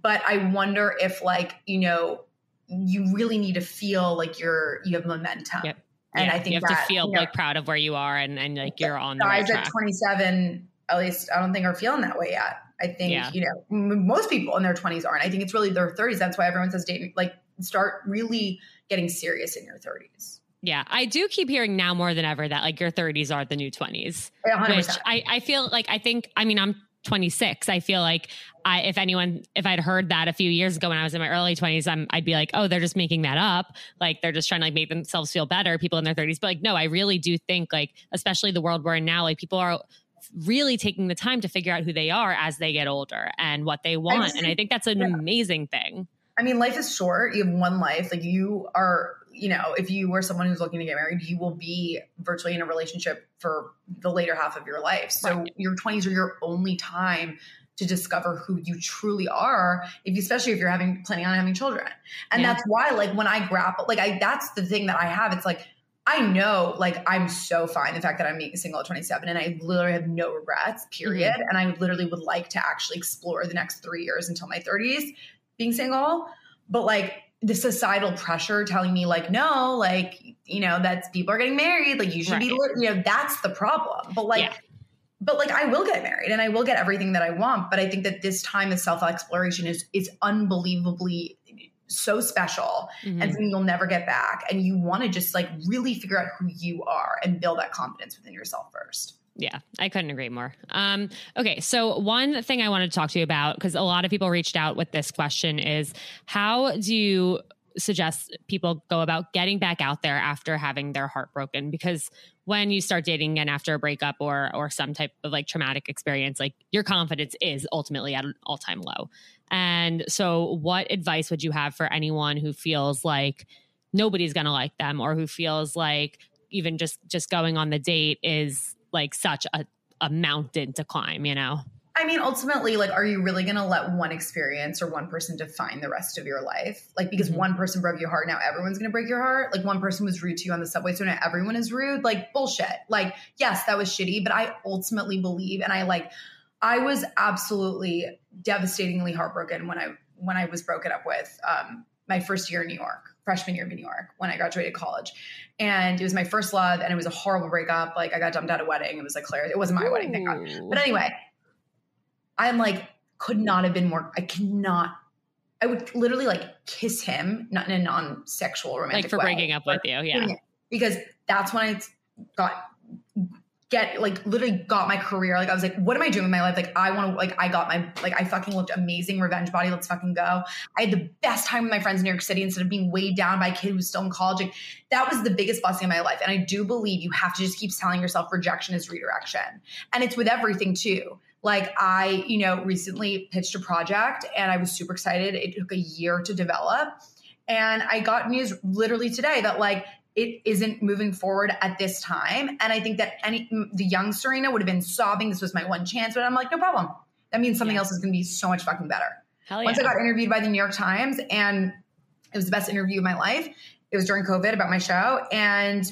Speaker 2: But I wonder if, like, you know, you really need to feel like you're you have momentum.
Speaker 1: Yep.
Speaker 2: And
Speaker 1: Yeah,
Speaker 2: I think
Speaker 1: you have
Speaker 2: that,
Speaker 1: to feel
Speaker 2: you know,
Speaker 1: like proud of where you are and, and like you're on the right
Speaker 2: guys
Speaker 1: track.
Speaker 2: at 27, at least I don't think are feeling that way yet. I think
Speaker 1: Yeah.
Speaker 2: you know m- most people in their 20s aren't. I think it's really their 30s. That's why everyone says date like start really getting serious in your 30s.
Speaker 1: Yeah, I do keep hearing now more than ever that like your 30s are the new 20s,
Speaker 2: 100%.
Speaker 1: which I, I feel like I think, I mean, I'm 26. I feel like I, if anyone, if I'd heard that a few years ago when I was in my early 20s, I'm, I'd be like, oh, they're just making that up. Like they're just trying to like make themselves feel better, people in their 30s. But like, no, I really do think like, especially the world we're in now, like people are really taking the time to figure out who they are as they get older and what they want.
Speaker 2: just
Speaker 1: and I
Speaker 2: think-
Speaker 1: think that's an
Speaker 2: yeah.
Speaker 1: amazing thing.
Speaker 2: I mean, life is short. You have one life. Like you are, you know, if you were someone who's looking to get married, you will be virtually in a relationship for the later half of your life. So
Speaker 1: Right.
Speaker 2: your 20s are your only time to discover who you truly are, if you, especially if you're having planning on having children. And
Speaker 1: Yeah.
Speaker 2: that's why, like, when I grapple, like, I that's the thing that I have. It's like I know, like, I'm so fine the fact that I'm being single at 27, and I literally have no regrets. Period. Mm-hmm. And I literally would like to actually explore the next three years until my 30s being single but like the societal pressure telling me like no like you know that's people are getting married like you should be
Speaker 1: Right.
Speaker 2: li- you know that's the problem but like
Speaker 1: Yeah.
Speaker 2: but like I will get married and I will get everything that I want but I think that this time of self exploration is is unbelievably so special
Speaker 1: Mhm.
Speaker 2: and something you'll never get back and you want to just like really figure out who you are and build that confidence within yourself first
Speaker 1: Yeah, I couldn't agree more. Um, okay, so one thing I wanted to talk to you about, because a lot of people reached out with this question, is how do you suggest people go about getting back out there after having their heart broken? Because when you start dating again after a breakup or or some type of like traumatic experience, like your confidence is ultimately at an all time low. And so, what advice would you have for anyone who feels like nobody's going to like them, or who feels like even just just going on the date is like such a, a mountain to climb, you know?
Speaker 2: I mean, ultimately, like, are you really going to let one experience or one person define the rest of your life? Like, because
Speaker 1: Mhm.
Speaker 2: one person broke your heart, now everyone's going to break your heart. Like, one person was rude to you on the subway, so now everyone is rude. Like, bullshit. Like, yes, that was shitty, but I ultimately believe, and I like, I was absolutely devastatingly heartbroken when I when I was broken up with um, my first year in New York, freshman year in New York, when I graduated college, and it was my first love, and it was a horrible breakup. Like, I got dumped at a wedding. It was like Claire. It wasn't my wedding, thank God. But anyway, I'm like, could not have been more. I cannot. I would literally like kiss him, not in a non-sexual romantic
Speaker 1: like for
Speaker 2: way,
Speaker 1: breaking up with you, yeah.
Speaker 2: because that's when I got get like literally got my career. Like I was like, what am I doing in my life? Like I want to like I got my like I fucking looked amazing, revenge body. Let's fucking go. I had the best time with my friends in New York City instead of being weighed down by a kid who's still in college. Like, that was the biggest blessing in my life. And I do believe you have to just keep telling yourself rejection is redirection. And it's with everything too. Like I, you know, recently pitched a project and I was super excited. It took a year to develop. And I got news literally today that like it isn't moving forward at this time. And I think that any the young Serena would have been sobbing. This was my one chance, but I'm like, no problem. That means something yeah. else is going to be so much fucking better.
Speaker 1: Hell
Speaker 2: Once I got interviewed by the New York Times, and it was the best interview of my life. It was during COVID about my show, and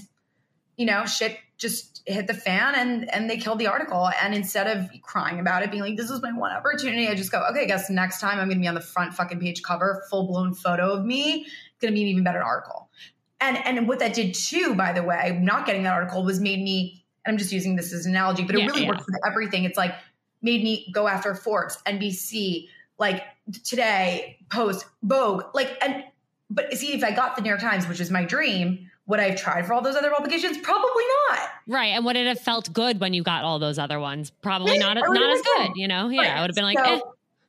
Speaker 2: you know, shit just hit the fan and and they killed the article. And instead of crying about it, being like, this is my one opportunity, I just go, okay, I guess next time I'm gonna be on the front fucking page cover, full blown photo of me. It's gonna be an even better article. And and what that did too, by the way, not getting that article was made me, and I'm just using this as an analogy, but it yeah, really yeah. works with everything. It's like made me go after Forbes, NBC, like today, Post, Vogue, like and but see if I got the New York Times, which is my dream, would I have tried for all those other publications? Probably not.
Speaker 1: Right. And would it have felt good when you got all those other ones? Probably not, not as good, you know? Yeah. Right. I would have been like, so, eh.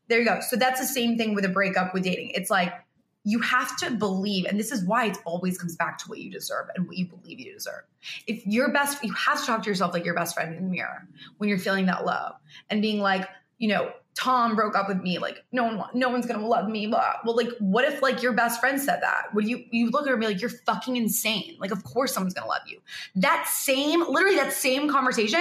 Speaker 2: there you go. So that's the same thing with a breakup with dating. It's like you have to believe, and this is why it always comes back to what you deserve and what you believe you deserve. If your best, you have to talk to yourself like your best friend in the mirror when you're feeling that low and being like, you know, Tom broke up with me. Like no one, no one's gonna love me. Blah. Well, like what if like your best friend said that? Would you you look at her and be like, you're fucking insane? Like of course someone's gonna love you. That same, literally that same conversation,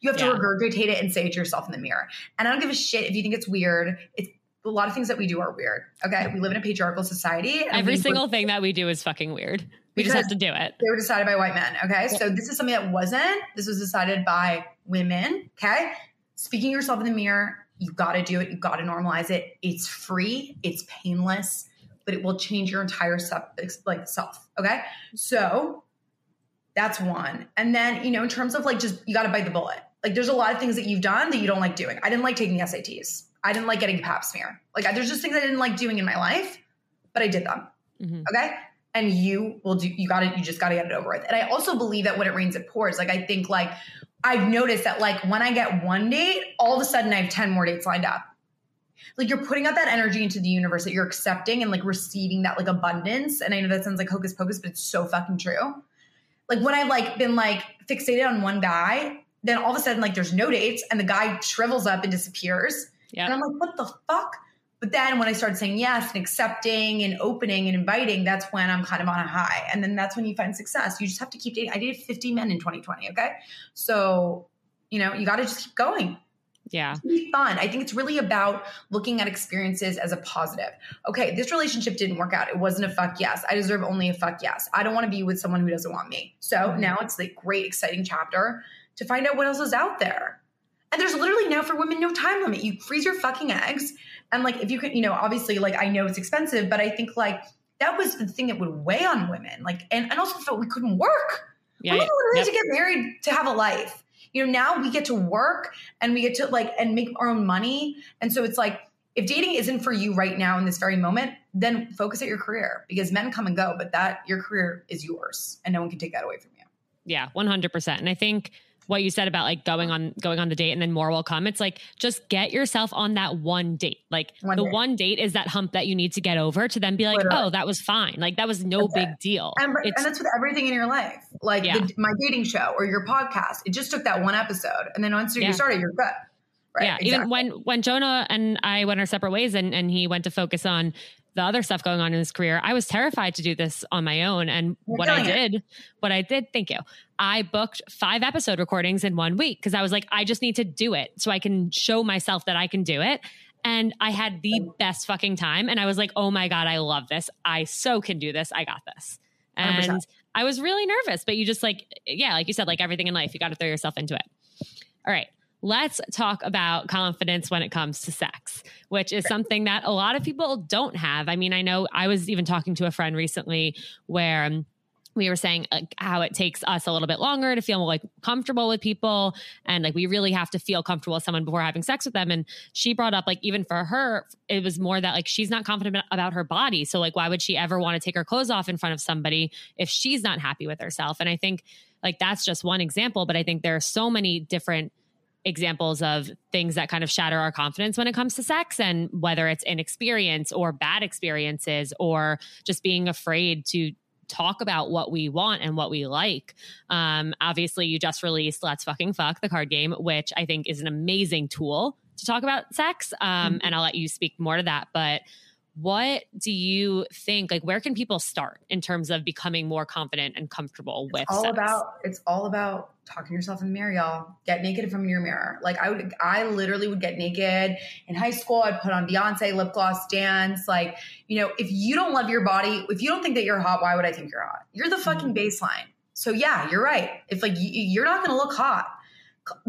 Speaker 2: you have to yeah. regurgitate it and say it to yourself in the mirror. And I don't give a shit if you think it's weird. It's a lot of things that we do are weird. Okay, we live in a patriarchal society.
Speaker 1: Every single thing that we do is fucking weird. We just have to do it.
Speaker 2: They were decided by white men. Okay, yeah. so this is something that wasn't. This was decided by women. Okay, speaking yourself in the mirror you got to do it. You got to normalize it. It's free. It's painless, but it will change your entire self, like self. Okay, so that's one. And then you know, in terms of like, just you got to bite the bullet. Like, there's a lot of things that you've done that you don't like doing. I didn't like taking the SATs. I didn't like getting pap smear. Like, there's just things I didn't like doing in my life, but I did them. Mm-hmm. Okay. And you will do, you got to, you just got to get it over with. And I also believe that when it rains, it pours. Like, I think like I've noticed that like when I get one date, all of a sudden I have 10 more dates lined up. Like you're putting out that energy into the universe that you're accepting and like receiving that like abundance. And I know that sounds like hocus pocus, but it's so fucking true. Like when I've like been like fixated on one guy, then all of a sudden like there's no dates and the guy shrivels up and disappears. Yep. And I'm like, what the fuck? But then when I started saying yes and accepting and opening and inviting, that's when I'm kind of on a high. And then that's when you find success. You just have to keep dating. I dated 50 men in 2020. Okay. So, you know, you got to just keep going.
Speaker 1: Yeah.
Speaker 2: Be fun. I think it's really about looking at experiences as a positive. Okay, this relationship didn't work out. It wasn't a fuck yes. I deserve only a fuck yes. I don't want to be with someone who doesn't want me. So mm-hmm. now it's the great, exciting chapter to find out what else is out there. And there's literally now for women no time limit. You freeze your fucking eggs and like, if you can, you know, obviously, like, I know it's expensive, but I think like that was the thing that would weigh on women. Like, and, and also felt we couldn't work. Yeah, women literally yep. to get married to have a life. You know, now we get to work and we get to like and make our own money. And so it's like, if dating isn't for you right now in this very moment, then focus at your career because men come and go, but that your career is yours and no one can take that away from you.
Speaker 1: Yeah, 100%. And I think what you said about like going on going on the date and then more will come. It's like just get yourself on that one date. Like one the date. one date is that hump that you need to get over to then be like, Literally. oh, that was fine. Like that was no that's big it. deal.
Speaker 2: And, and, that's with everything in your life, like yeah. the, my dating show or your podcast. It just took that one episode, and then once you yeah. started, you're good.
Speaker 1: Right? Yeah, exactly. even when when Jonah and I went our separate ways, and and he went to focus on the other stuff going on in his career, I was terrified to do this on my own. And You're what I did, it. what I did, thank you. I booked five episode recordings in one week because I was like, I just need to do it so I can show myself that I can do it. And I had the best fucking time. And I was like, oh my God, I love this. I so can do this. I got this. And 100%. I was really nervous, but you just like, yeah, like you said, like everything in life, you got to throw yourself into it. All right let's talk about confidence when it comes to sex, which is something that a lot of people don't have. I mean, I know I was even talking to a friend recently where we were saying like, how it takes us a little bit longer to feel like comfortable with people. And like we really have to feel comfortable with someone before having sex with them. And she brought up like even for her it was more that like she's not confident about her body. So like why would she ever want to take her clothes off in front of somebody if she's not happy with herself? And i think like that's just one example but i think there are so many different examples of things that kind of shatter our confidence when it comes to sex and whether it's inexperience or bad experiences or just being afraid to talk about what we want and what we like. Um, obviously, you just released Let's Fucking Fuck, the card game, which I think is an amazing tool to talk about sex. Um, mm-hmm. And I'll let you speak more to that. But what do you think like where can people start in terms of becoming more confident and comfortable with
Speaker 2: all
Speaker 1: sex?
Speaker 2: about it's all about talking to yourself in the mirror y'all. Get naked in front of your mirror. Like i would i literally would get naked in high school. I'd put on beyonce lip gloss dance. Like you know if you don't love your body if you don't think that you're hot why would i think you're hot? You're the fucking mm-hmm. baseline. So yeah you're right. If like you, you're not gonna look hot.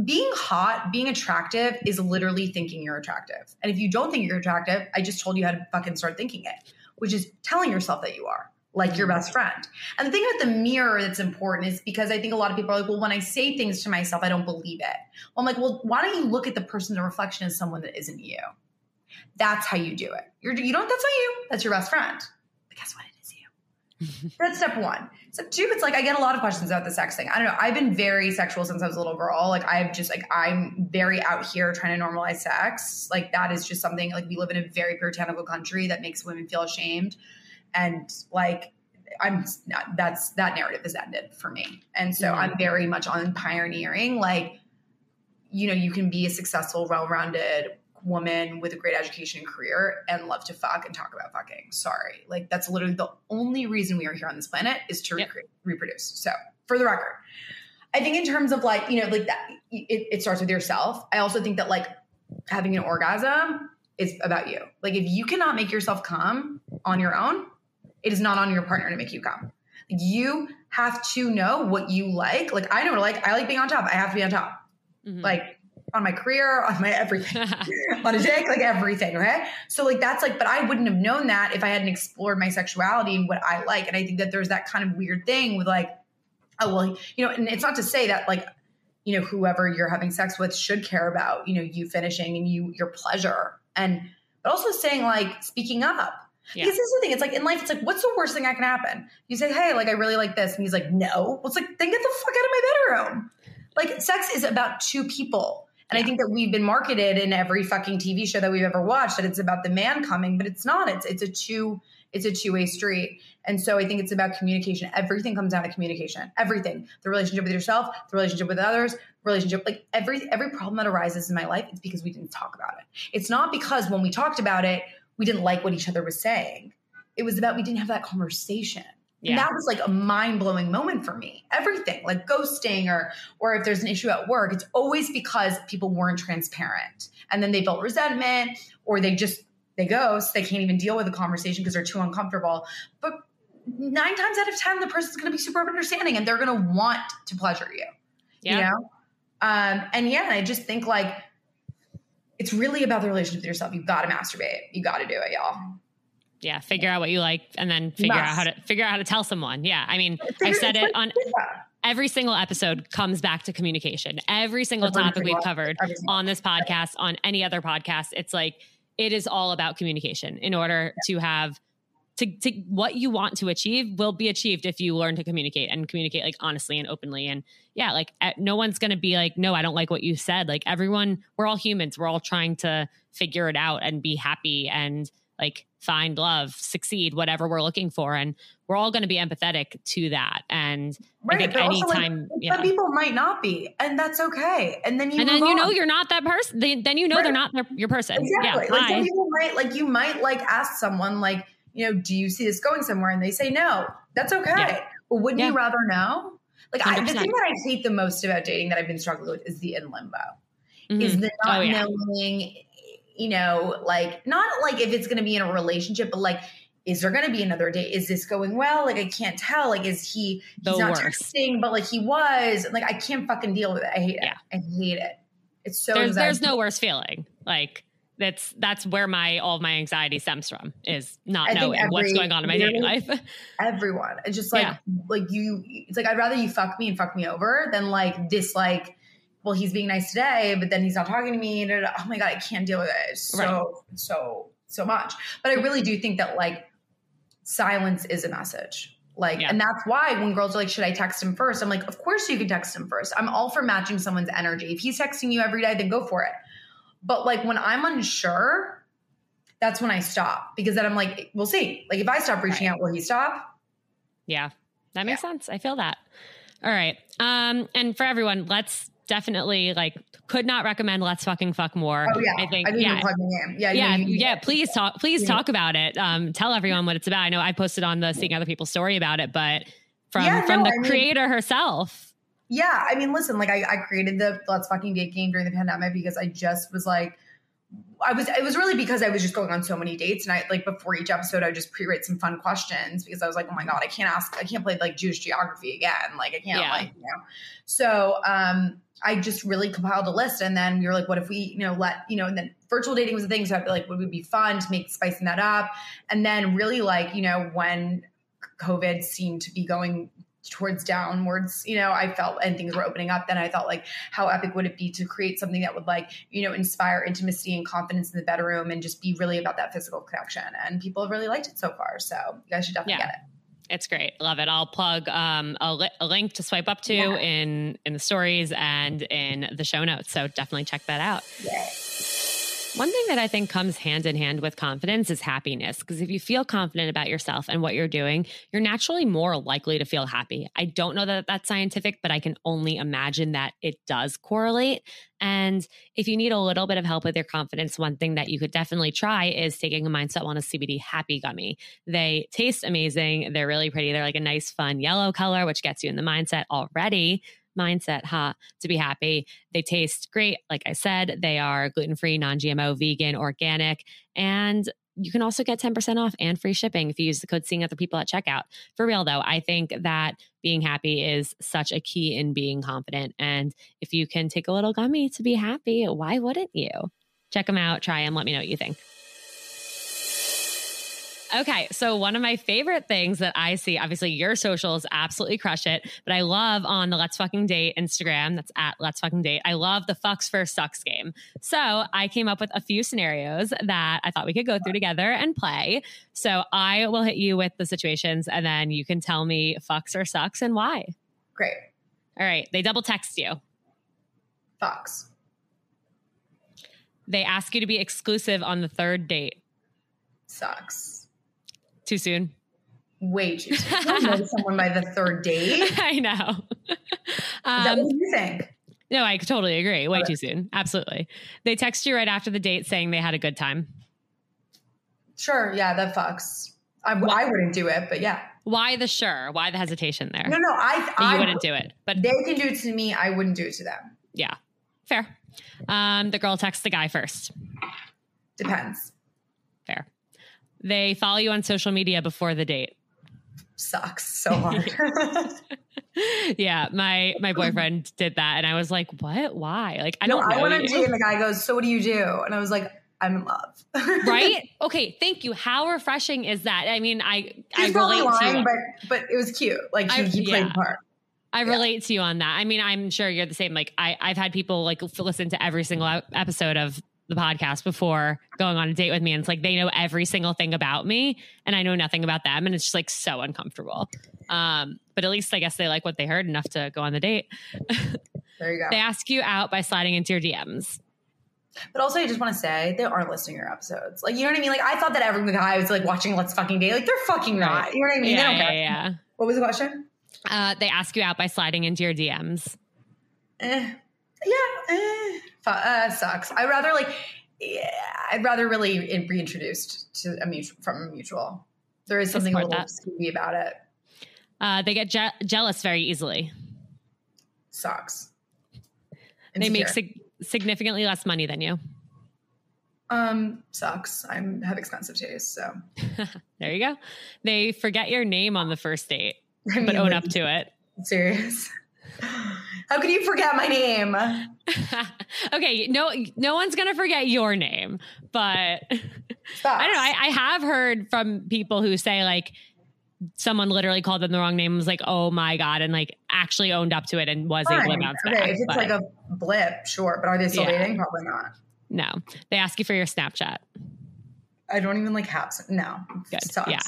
Speaker 2: Being hot, being attractive is literally thinking you're attractive. And if you don't think you're attractive, I just told you how to fucking start thinking it, which is telling yourself that you are like your mm. best friend. And the thing about the mirror that's important is because I think a lot of people are like, well, when I say things to myself, I don't believe it. Well, I'm like, well, why don't you look at the person, the reflection as someone that isn't you? That's how you do it. You're, you don't, that's not you. That's your best friend. But guess what? It is you. that's step one. Step two, it's like I get a lot of questions about the sex thing. I don't know. I've been very sexual since I was a little girl. Like I've just like I'm very out here trying to normalize sex. Like that is just something like we live in a very puritanical country that makes women feel ashamed. And like I'm not that's that narrative has ended for me. And so I'm very much on pioneering like you know, you can be a successful, well-rounded woman with a great education and career and love to fuck and talk about fucking. Sorry. Like that's literally the only reason we are here on this planet is to
Speaker 1: Yep.
Speaker 2: reproduce. So for the record, I think in terms of like, you know, like that, it, it starts with yourself. I also think that like having an orgasm is about you. Like if you cannot make yourself come on your own, it is not on your partner to make you come. You have to know what you like. Like I know what I like. I like being on top. I have to be on top.
Speaker 1: Mhm.
Speaker 2: Like on my career, on my everything on a dick, like everything. right? So like that's like, but I wouldn't have known that if I hadn't explored my sexuality and what I like. And I think that there's that kind of weird thing with like, oh well, you know, and it's not to say that like, you know, whoever you're having sex with should care about, you know, you finishing and you your pleasure. And but also saying like speaking up.
Speaker 1: Yeah.
Speaker 2: Because this is the thing. It's like in life, it's like, what's the worst thing that can happen? You say, hey, like I really like this. And he's like, no. Well, it's like, then get the fuck out of my bedroom. Like sex is about two people. And I think that we've been marketed in every fucking TV show that we've ever watched that it's about the man coming, but it's not. It's it's a two it's a two way street. And so I think it's about communication. Everything comes down to communication. Everything. The relationship with yourself, the relationship with others, relationship like every every problem that arises in my life, it's because we didn't talk about it. It's not because when we talked about it, we didn't like what each other was saying. It was about we didn't have that conversation. And
Speaker 1: Yeah.
Speaker 2: that was like a mind-blowing moment for me. Everything, like ghosting or or if there's an issue at work, it's always because people weren't transparent. And then they felt resentment or they just they ghost, they can't even deal with the conversation because they're too uncomfortable. But nine times out of ten, the person's gonna be super understanding and they're gonna want to pleasure you.
Speaker 1: yeah.
Speaker 2: You know? Um, and yeah, I just think like it's really about the relationship with yourself. You've got to masturbate. You got to do it, y'all.
Speaker 1: Yeah, figure out what you like and then figure out how to figure out how to tell someone. Yeah. I mean, I've said it on every single episode comes back to communication. Every single topic we've covered on this podcast, on any other podcast, it's like it is all about communication in order to have to, to what you want to achieve will be achieved if you learn to communicate and communicate like honestly and openly. And yeah like no one's going to be like no i don't like what you said. Like everyone we're all humans. We're all trying to figure it out and be happy and like find love succeed whatever we're looking for. And we're all going to be empathetic to that. And I think
Speaker 2: also, like,
Speaker 1: anytime,
Speaker 2: some people might not be, and that's okay. And then you
Speaker 1: and then you know you're not that person then, then you know
Speaker 2: Right.
Speaker 1: they're not their, your person.
Speaker 2: Exactly.
Speaker 1: yeah
Speaker 2: like some people might like you might like ask someone like you know do you see this going somewhere? And they say no that's okay.
Speaker 1: Yeah.
Speaker 2: but wouldn't
Speaker 1: Yeah.
Speaker 2: you rather know? Like I, the thing that i hate the most about dating that i've been struggling with is the in limbo. Is
Speaker 1: Mhm.
Speaker 2: the not
Speaker 1: Oh, yeah.
Speaker 2: knowing you know like not like if it's going to be in a relationship but like is there going to be another date? Is this going well? Like i can't tell. Like is he
Speaker 1: The
Speaker 2: he's not
Speaker 1: worst.
Speaker 2: texting but like he was like i can't fucking deal with it. I hate it. I hate it. It's so
Speaker 1: there's there's no worse feeling. Like that's that's where my all of my anxiety stems from is not
Speaker 2: I
Speaker 1: knowing what's going on in my
Speaker 2: really-
Speaker 1: life
Speaker 2: everyone. It's just like
Speaker 1: Yeah.
Speaker 2: like you it's like I'd rather you fuck me and fuck me over than like this like well he's being nice today but then he's not talking to me. da, da. Oh my god, I can't deal with it. It's so so so much. But I really do think that like silence is a message. Like
Speaker 1: Yeah.
Speaker 2: and that's why when girls are like should I text him first? I'm like of course you can text him first. I'm all for matching someone's energy. If he's texting you every day then go for it. But like when I'm unsure that's when I stop because then I'm like, we'll see. Like if I stop reaching
Speaker 1: Right.
Speaker 2: out, will he stop?
Speaker 1: yeah that makes sense i feel that all right um and for everyone let's definitely like could not recommend let's fucking fuck more.
Speaker 2: Oh yeah,
Speaker 1: I think
Speaker 2: I
Speaker 1: yeah.
Speaker 2: plug my name. Yeah,
Speaker 1: yeah,
Speaker 2: you- you-
Speaker 1: yeah. Please talk. Please
Speaker 2: Yeah.
Speaker 1: talk about it. Um, tell everyone what it's about. I know I posted on the Seeing Other People's story about it, but from
Speaker 2: Yeah,
Speaker 1: from
Speaker 2: no,
Speaker 1: the
Speaker 2: I mean-
Speaker 1: creator herself.
Speaker 2: Yeah, I mean, listen, like I, I created the Let's Fucking Date game during the pandemic because I just was like, I was, it was really because I was just going on so many dates, and I like before each episode, I just pre-write some fun questions because I was like, oh my god, I can't ask, I can't play like Jewish geography again, like I can't
Speaker 1: Yeah.
Speaker 2: like you know. So um, I just really compiled a list, and then we were like, what if we, you know, let you know, and then virtual dating was a thing, so I'd be like, would it be fun to make spicing that up, and then really like you know when COVID seemed to be going towards downwards, you know, I felt and things were opening up, then I thought like how epic would it be to create something that would like, you know, inspire intimacy and confidence in the bedroom and just be really about that physical connection. And people have really liked it so far. So you guys should definitely
Speaker 1: Yeah.
Speaker 2: get it.
Speaker 1: It's great. Love it. I'll plug um, a, li- a link to swipe up to
Speaker 2: Yeah.
Speaker 1: in in the stories and in the show notes. So definitely check that out.
Speaker 2: Yay.
Speaker 1: One thing that I think comes hand in hand with confidence is happiness. Because if you feel confident about yourself and what you're doing, you're naturally more likely to feel happy. I don't know that that's scientific, but I can only imagine that it does correlate. And if you need a little bit of help with your confidence, one thing that you could definitely try is taking a Mindset Wellness CBD Happy Gummy. They taste amazing. They're really pretty. They're like a nice, fun yellow color, which gets you in the mindset already. Mindset, huh? To be happy. They taste great. Like I said, they are gluten free, non GMO, vegan, organic, and you can also get 10% off and free shipping if you use the code seeing other people at checkout. For real though, I think that being happy is such a key in being confident. And if you can take a little gummy to be happy, why wouldn't you? Check them out, try them, let me know what you think. Okay, so one of my favorite things that I see, obviously your socials absolutely crush it, but I love on the Let's Fucking Date Instagram, that's at Let's Fucking Date. I love the fucks first sucks game. So I came up with a few scenarios that I thought we could go through together and play. So I will hit you with the situations and then you can tell me fucks or sucks and why.
Speaker 2: Great.
Speaker 1: All right, they double text you.
Speaker 2: Fox.
Speaker 1: They ask you to be exclusive on the third date.
Speaker 2: Sucks.
Speaker 1: Too soon?
Speaker 2: Way too soon. Don't know someone by the third date.
Speaker 1: I know. Um,
Speaker 2: what you think?
Speaker 1: No, I totally agree. Way too soon. Absolutely. They text you right after the date saying they had a good time.
Speaker 2: Sure. Yeah, that fucks. I, I wouldn't do it, but yeah.
Speaker 1: Why the sure? Why the hesitation there?
Speaker 2: No, no, I,
Speaker 1: you
Speaker 2: I
Speaker 1: wouldn't do it. But
Speaker 2: They can do it to me. I wouldn't do it to them.
Speaker 1: yeah, fair. Um, the girl texts the guy first.
Speaker 2: Depends.
Speaker 1: Fair. They follow you on social media before the date.
Speaker 2: Sucks so hard.
Speaker 1: yeah, my my boyfriend did that, and I was like, "What? Why? Like, I
Speaker 2: no,
Speaker 1: don't know
Speaker 2: I went on a
Speaker 1: you."
Speaker 2: date and the guy goes, "So what do you do?" And I was like, "I'm in love."
Speaker 1: right? Okay, thank you. How refreshing is that? I mean, I I
Speaker 2: He's probably
Speaker 1: relate to
Speaker 2: lying,
Speaker 1: you.
Speaker 2: but but it was cute. Like he,
Speaker 1: I-
Speaker 2: he played
Speaker 1: yeah.
Speaker 2: part.
Speaker 1: I
Speaker 2: Yeah.
Speaker 1: relate to you on that. I mean, I'm sure you're the same. Like, I, I've had people like listen to every single episode of the podcast before going on a date with me, and it's like they know every single thing about me, and I know nothing about them, and it's just like so uncomfortable. Um, but at least I guess they like what they heard enough to go on the date.
Speaker 2: There you go.
Speaker 1: They ask you out by sliding into your DMs.
Speaker 2: But also, I just want to say they aren't listening to your episodes. Like, you know what I mean? Like, I thought that every guy was like watching Let's Fucking Date. Like, they're fucking not.
Speaker 1: Right.
Speaker 2: You know what I mean? they
Speaker 1: yeah,
Speaker 2: don't
Speaker 1: yeah,
Speaker 2: care.
Speaker 1: yeah.
Speaker 2: What was the question?
Speaker 1: Uh, they ask you out by sliding into your DMs.
Speaker 2: Eh. Yeah, eh. Uh, sucks. I'd rather like, yeah, I'd rather really reintroduced to a mutual from a mutual. There is something a little scooby about it.
Speaker 1: Uh, they get je- jealous very easily.
Speaker 2: Sucks.
Speaker 1: They make sig- significantly less money than you.
Speaker 2: um sucks. I'm have expensive taste, so
Speaker 1: There you go. They forget your name on the first date,
Speaker 2: I
Speaker 1: but own
Speaker 2: like,
Speaker 1: up to it.
Speaker 2: Serious. How could you forget my name?
Speaker 1: okay, no, no one's gonna forget your name, but I don't know. I, I have heard from people who say like someone literally called them the wrong name, and was like, "Oh my god," and like actually owned up to it and was able to
Speaker 2: Fine.
Speaker 1: bounce
Speaker 2: Okay,
Speaker 1: back.
Speaker 2: if it's
Speaker 1: but
Speaker 2: like a blip, sure. But are they still
Speaker 1: Yeah.
Speaker 2: dating? Probably not.
Speaker 1: no, they ask you for your Snapchat.
Speaker 2: I don't even like have. No,
Speaker 1: Good.
Speaker 2: Sucks.
Speaker 1: Yeah.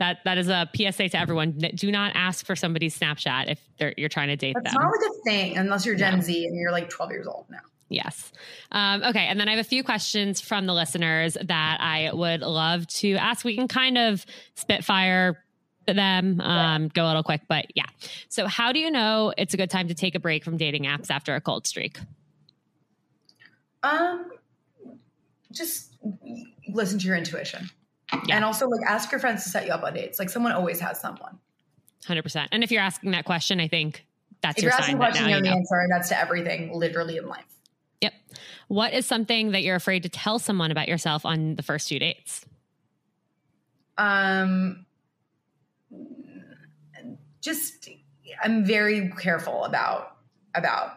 Speaker 1: That that is a PSA to everyone. Do not ask for somebody's Snapchat if they're, you're trying to date
Speaker 2: That's
Speaker 1: them.
Speaker 2: It's not like a thing unless you're Gen
Speaker 1: No.
Speaker 2: Z and you're like 12 years old now.
Speaker 1: Yes. Um, okay. And then I have a few questions from the listeners that I would love to ask. We can kind of spitfire them. Um, go a little quick, but yeah. So, how do you know it's a good time to take a break from dating apps after a cold streak?
Speaker 2: Um, just listen to your intuition,
Speaker 1: Yeah.
Speaker 2: and also like ask your friends to set you up on dates. Like someone always has someone.
Speaker 1: Hundred percent. And if you're asking that question, I think that's
Speaker 2: If
Speaker 1: your
Speaker 2: you're
Speaker 1: sign
Speaker 2: asking
Speaker 1: that now
Speaker 2: you know. the answer, and that's to everything, literally in life.
Speaker 1: Yep. What is something that you're afraid to tell someone about yourself on the first few dates?
Speaker 2: Um, just I'm very careful about about.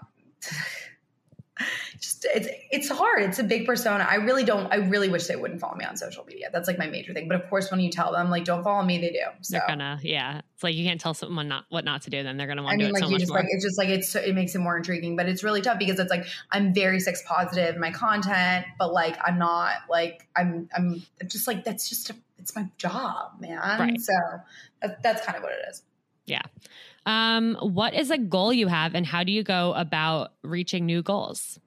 Speaker 2: Just it's it's hard. It's a big persona. I really don't. I really wish they wouldn't follow me on social media. That's like my major thing. But of course, when you tell them like don't follow me, they do. So
Speaker 1: They're gonna, yeah. It's like you can't tell someone not what not to do. Then they're gonna want
Speaker 2: I
Speaker 1: to
Speaker 2: mean,
Speaker 1: do it
Speaker 2: like
Speaker 1: so
Speaker 2: you
Speaker 1: much
Speaker 2: just
Speaker 1: more.
Speaker 2: like it's just like it's it makes it more intriguing, but it's really tough because it's like I'm very sex positive in my content, but like I'm not like I'm I'm just like that's just a, it's my job, man.
Speaker 1: Right.
Speaker 2: So that, that's kind of what it is.
Speaker 1: yeah. Um, what is a goal you have, and how do you go about reaching new goals?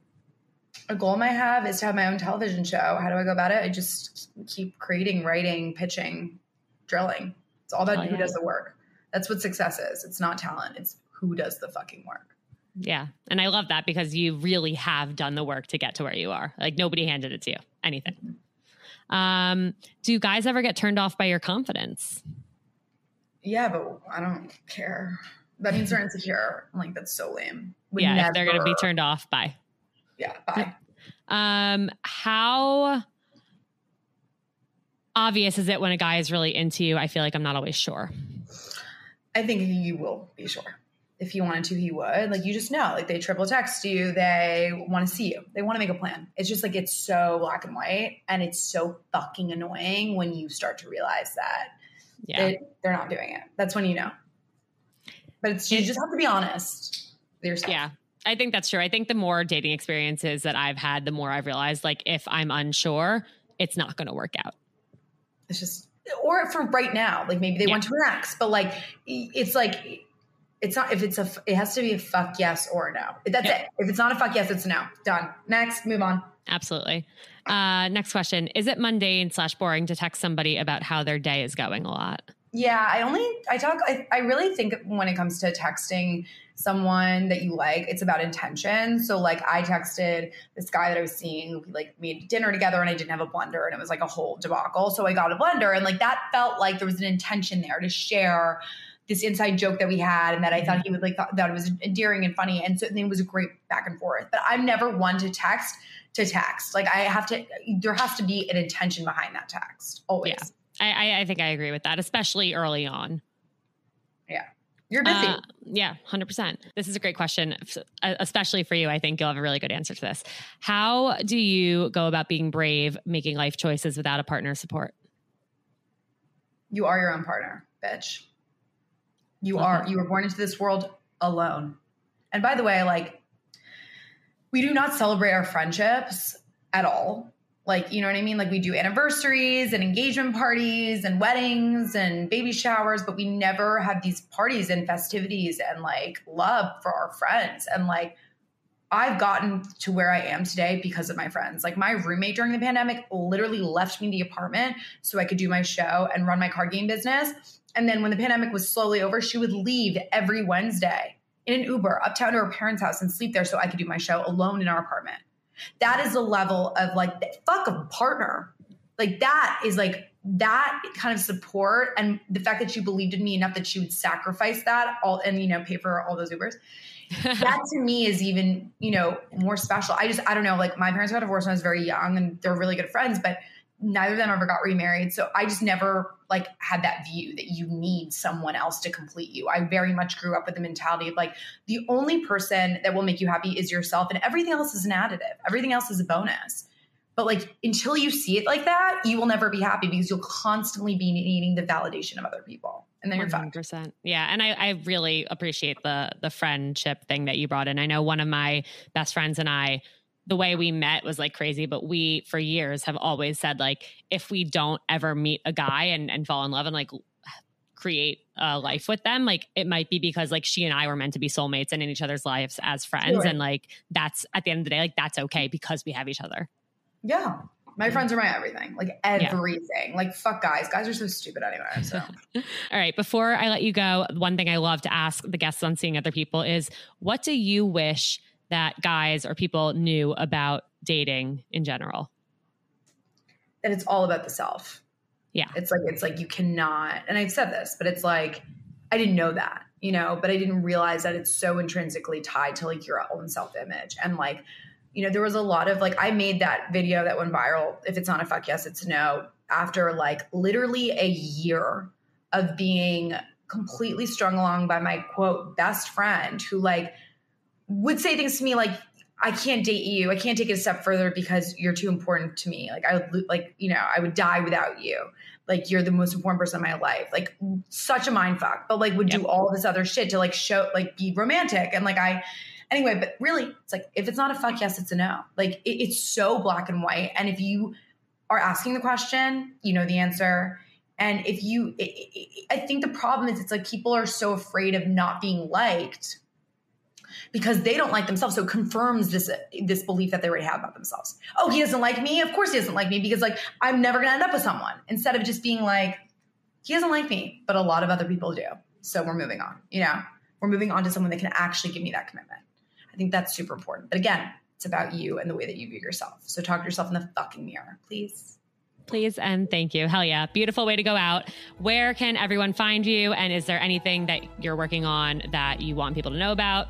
Speaker 2: A goal I have is to have my own television show. How do I go about it? I just keep creating, writing, pitching, drilling. It's all about
Speaker 1: Oh,
Speaker 2: who
Speaker 1: yeah.
Speaker 2: does the work. That's what success is. It's not talent. It's who does the fucking work.
Speaker 1: Yeah, and I love that because you really have done the work to get to where you are. Like nobody handed it to you. Anything. Um, do guys ever get turned off by your confidence?
Speaker 2: Yeah, but I don't care. That means they're insecure. I'm like, that's so lame. Would
Speaker 1: yeah, if they're going to be turned off by.
Speaker 2: Yeah, bye.
Speaker 1: Um, how obvious is it when a guy is really into you? I feel like I'm not always sure.
Speaker 2: I think you will be sure. If he wanted to, he would. Like you just know. Like they triple text you, they want to see you. They want to make a plan. It's just like it's so black and white and it's so fucking annoying when you start to realize that
Speaker 1: Yeah.
Speaker 2: it- they're not doing it. That's when you know. But it's you just have to be honest with yourself.
Speaker 1: Yeah. I think that's true. I think the more dating experiences that I've had, the more I've realized like if I'm unsure, it's not going to work out.
Speaker 2: It's just or for right now, like maybe they
Speaker 1: Yeah.
Speaker 2: want to relax, but like it's like it's not if it's a it has to be a fuck yes or a no. That's
Speaker 1: Yeah.
Speaker 2: it. If it's not a fuck yes, it's a no. Done. Next, move on.
Speaker 1: Absolutely. Uh, next question. Is it mundane slash boring to text somebody about how their day is going a lot?
Speaker 2: Yeah, I only I talk I, I really think when it comes to texting someone that you like, it's about intention. So like I texted this guy that I was seeing, we like made dinner together and I didn't have a blender and it was like a whole debacle. So I got a blender and like that felt like there was an intention there to share this inside joke that we had and that I thought he would like thought that it was endearing and funny. And so it was a great back and forth. But I'm never one to text to text. Like I have to there has to be an intention behind that text. Always.
Speaker 1: Yeah. I, I, I think I agree with that, especially early on. Yeah.
Speaker 2: You're busy.
Speaker 1: Uh, yeah, 100%. This is a great question, uh, especially for you. I think you'll have a really good answer to this. How do you go about being brave, making life choices without a partner's support?
Speaker 2: You are your own partner, bitch. You
Speaker 1: Love
Speaker 2: are.
Speaker 1: that.
Speaker 2: You were born into this world alone. And by the way, like, we do not celebrate our friendships at all. Like, you know what I mean? Like, we do anniversaries and engagement parties and weddings and baby showers, but we never have these parties and festivities and like love for our friends. And like, I've gotten to where I am today because of my friends. Like, my roommate during the pandemic literally left me the apartment so I could do my show and run my card game business. And then when the pandemic was slowly over, she would leave every Wednesday in an Uber uptown to her parents' house and sleep there so I could do my show alone in our apartment. That is the level of like, fuck a partner. Like, that is like, that kind of support and the fact that she believed in me enough that she would sacrifice that all and, you know, pay for all those Ubers that to me is even you know more special i just i don't know like my parents got divorced when i was very young and they're really good friends but neither of them ever got remarried. So i just never like had that view that you need someone else to complete you. I very much grew up with the mentality of like the only person that will make you happy is yourself and everything else is an additive. Everything else is a bonus. But like until you see it like that you will never be happy because you'll constantly be needing the validation of other people. And then you're fucked.
Speaker 1: 100%. Yeah, and I, I really appreciate the the friendship thing that you brought in. I know one of my best friends and I, the way we met was like crazy, but we for years have always said like if we don't ever meet a guy and and fall in love and like create a life with them, like it might be because like she and I were meant to be soulmates and in each other's lives as friends,
Speaker 2: Sure.
Speaker 1: and like that's at the end of the day, like that's okay because we have each other.
Speaker 2: Yeah. My friends are my everything, like everything. Yeah. Like fuck guys. Guys are so stupid anyway. So,
Speaker 1: all right. Before I let you go, one thing I love to ask the guests on seeing other people is, what do you wish that guys or people knew about dating in general?
Speaker 2: That it's all about the self.
Speaker 1: Yeah.
Speaker 2: It's like it's like you cannot, and I've said this, but it's like I didn't know that, you know, but I didn't realize that it's so intrinsically tied to like your own self-image and like you know, there was a lot of like, I made that video that went viral. If it's not a fuck yes, it's no. After like literally a year of being completely strung along by my quote best friend who like would say things to me like, I can't date you. I can't take it a step further because you're too important to me. Like I would like, you know, I would die without you. Like you're the most important person in my life. Like such a mind fuck, but like would do all this other shit to like show like be romantic. And like I Anyway, but really, it's like if it's not a fuck yes, it's a no. Like it, it's so black and white. And if you are asking the question, you know the answer. And if you, it, it, I think the problem is it's like people are so afraid of not being liked because they don't like themselves. So it confirms this this belief that they already have about themselves. Oh, he doesn't like me. Of course he doesn't like me because like I'm never gonna end up with someone. Instead of just being like, he doesn't like me, but a lot of other people do. So we're moving on. You know, we're moving on to someone that can actually give me that commitment. I think that's super important. But again, it's about you and the way that you view yourself. So talk to yourself in the fucking mirror, please.
Speaker 1: Please and thank you. Hell yeah. Beautiful way to go out. Where can everyone find you? And is there anything that you're working on that you want people to know about?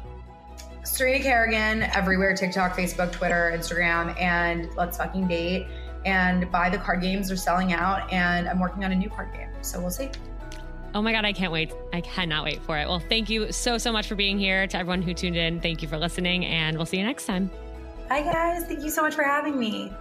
Speaker 2: Serena Kerrigan, everywhere TikTok, Facebook, Twitter, Instagram, and let's fucking date. And buy the card games, are selling out. And I'm working on a new card game. So we'll see.
Speaker 1: Oh my God, I can't wait. I cannot wait for it. Well, thank you so, so much for being here. To everyone who tuned in, thank you for listening, and we'll see you next time.
Speaker 2: Hi, guys. Thank you so much for having me.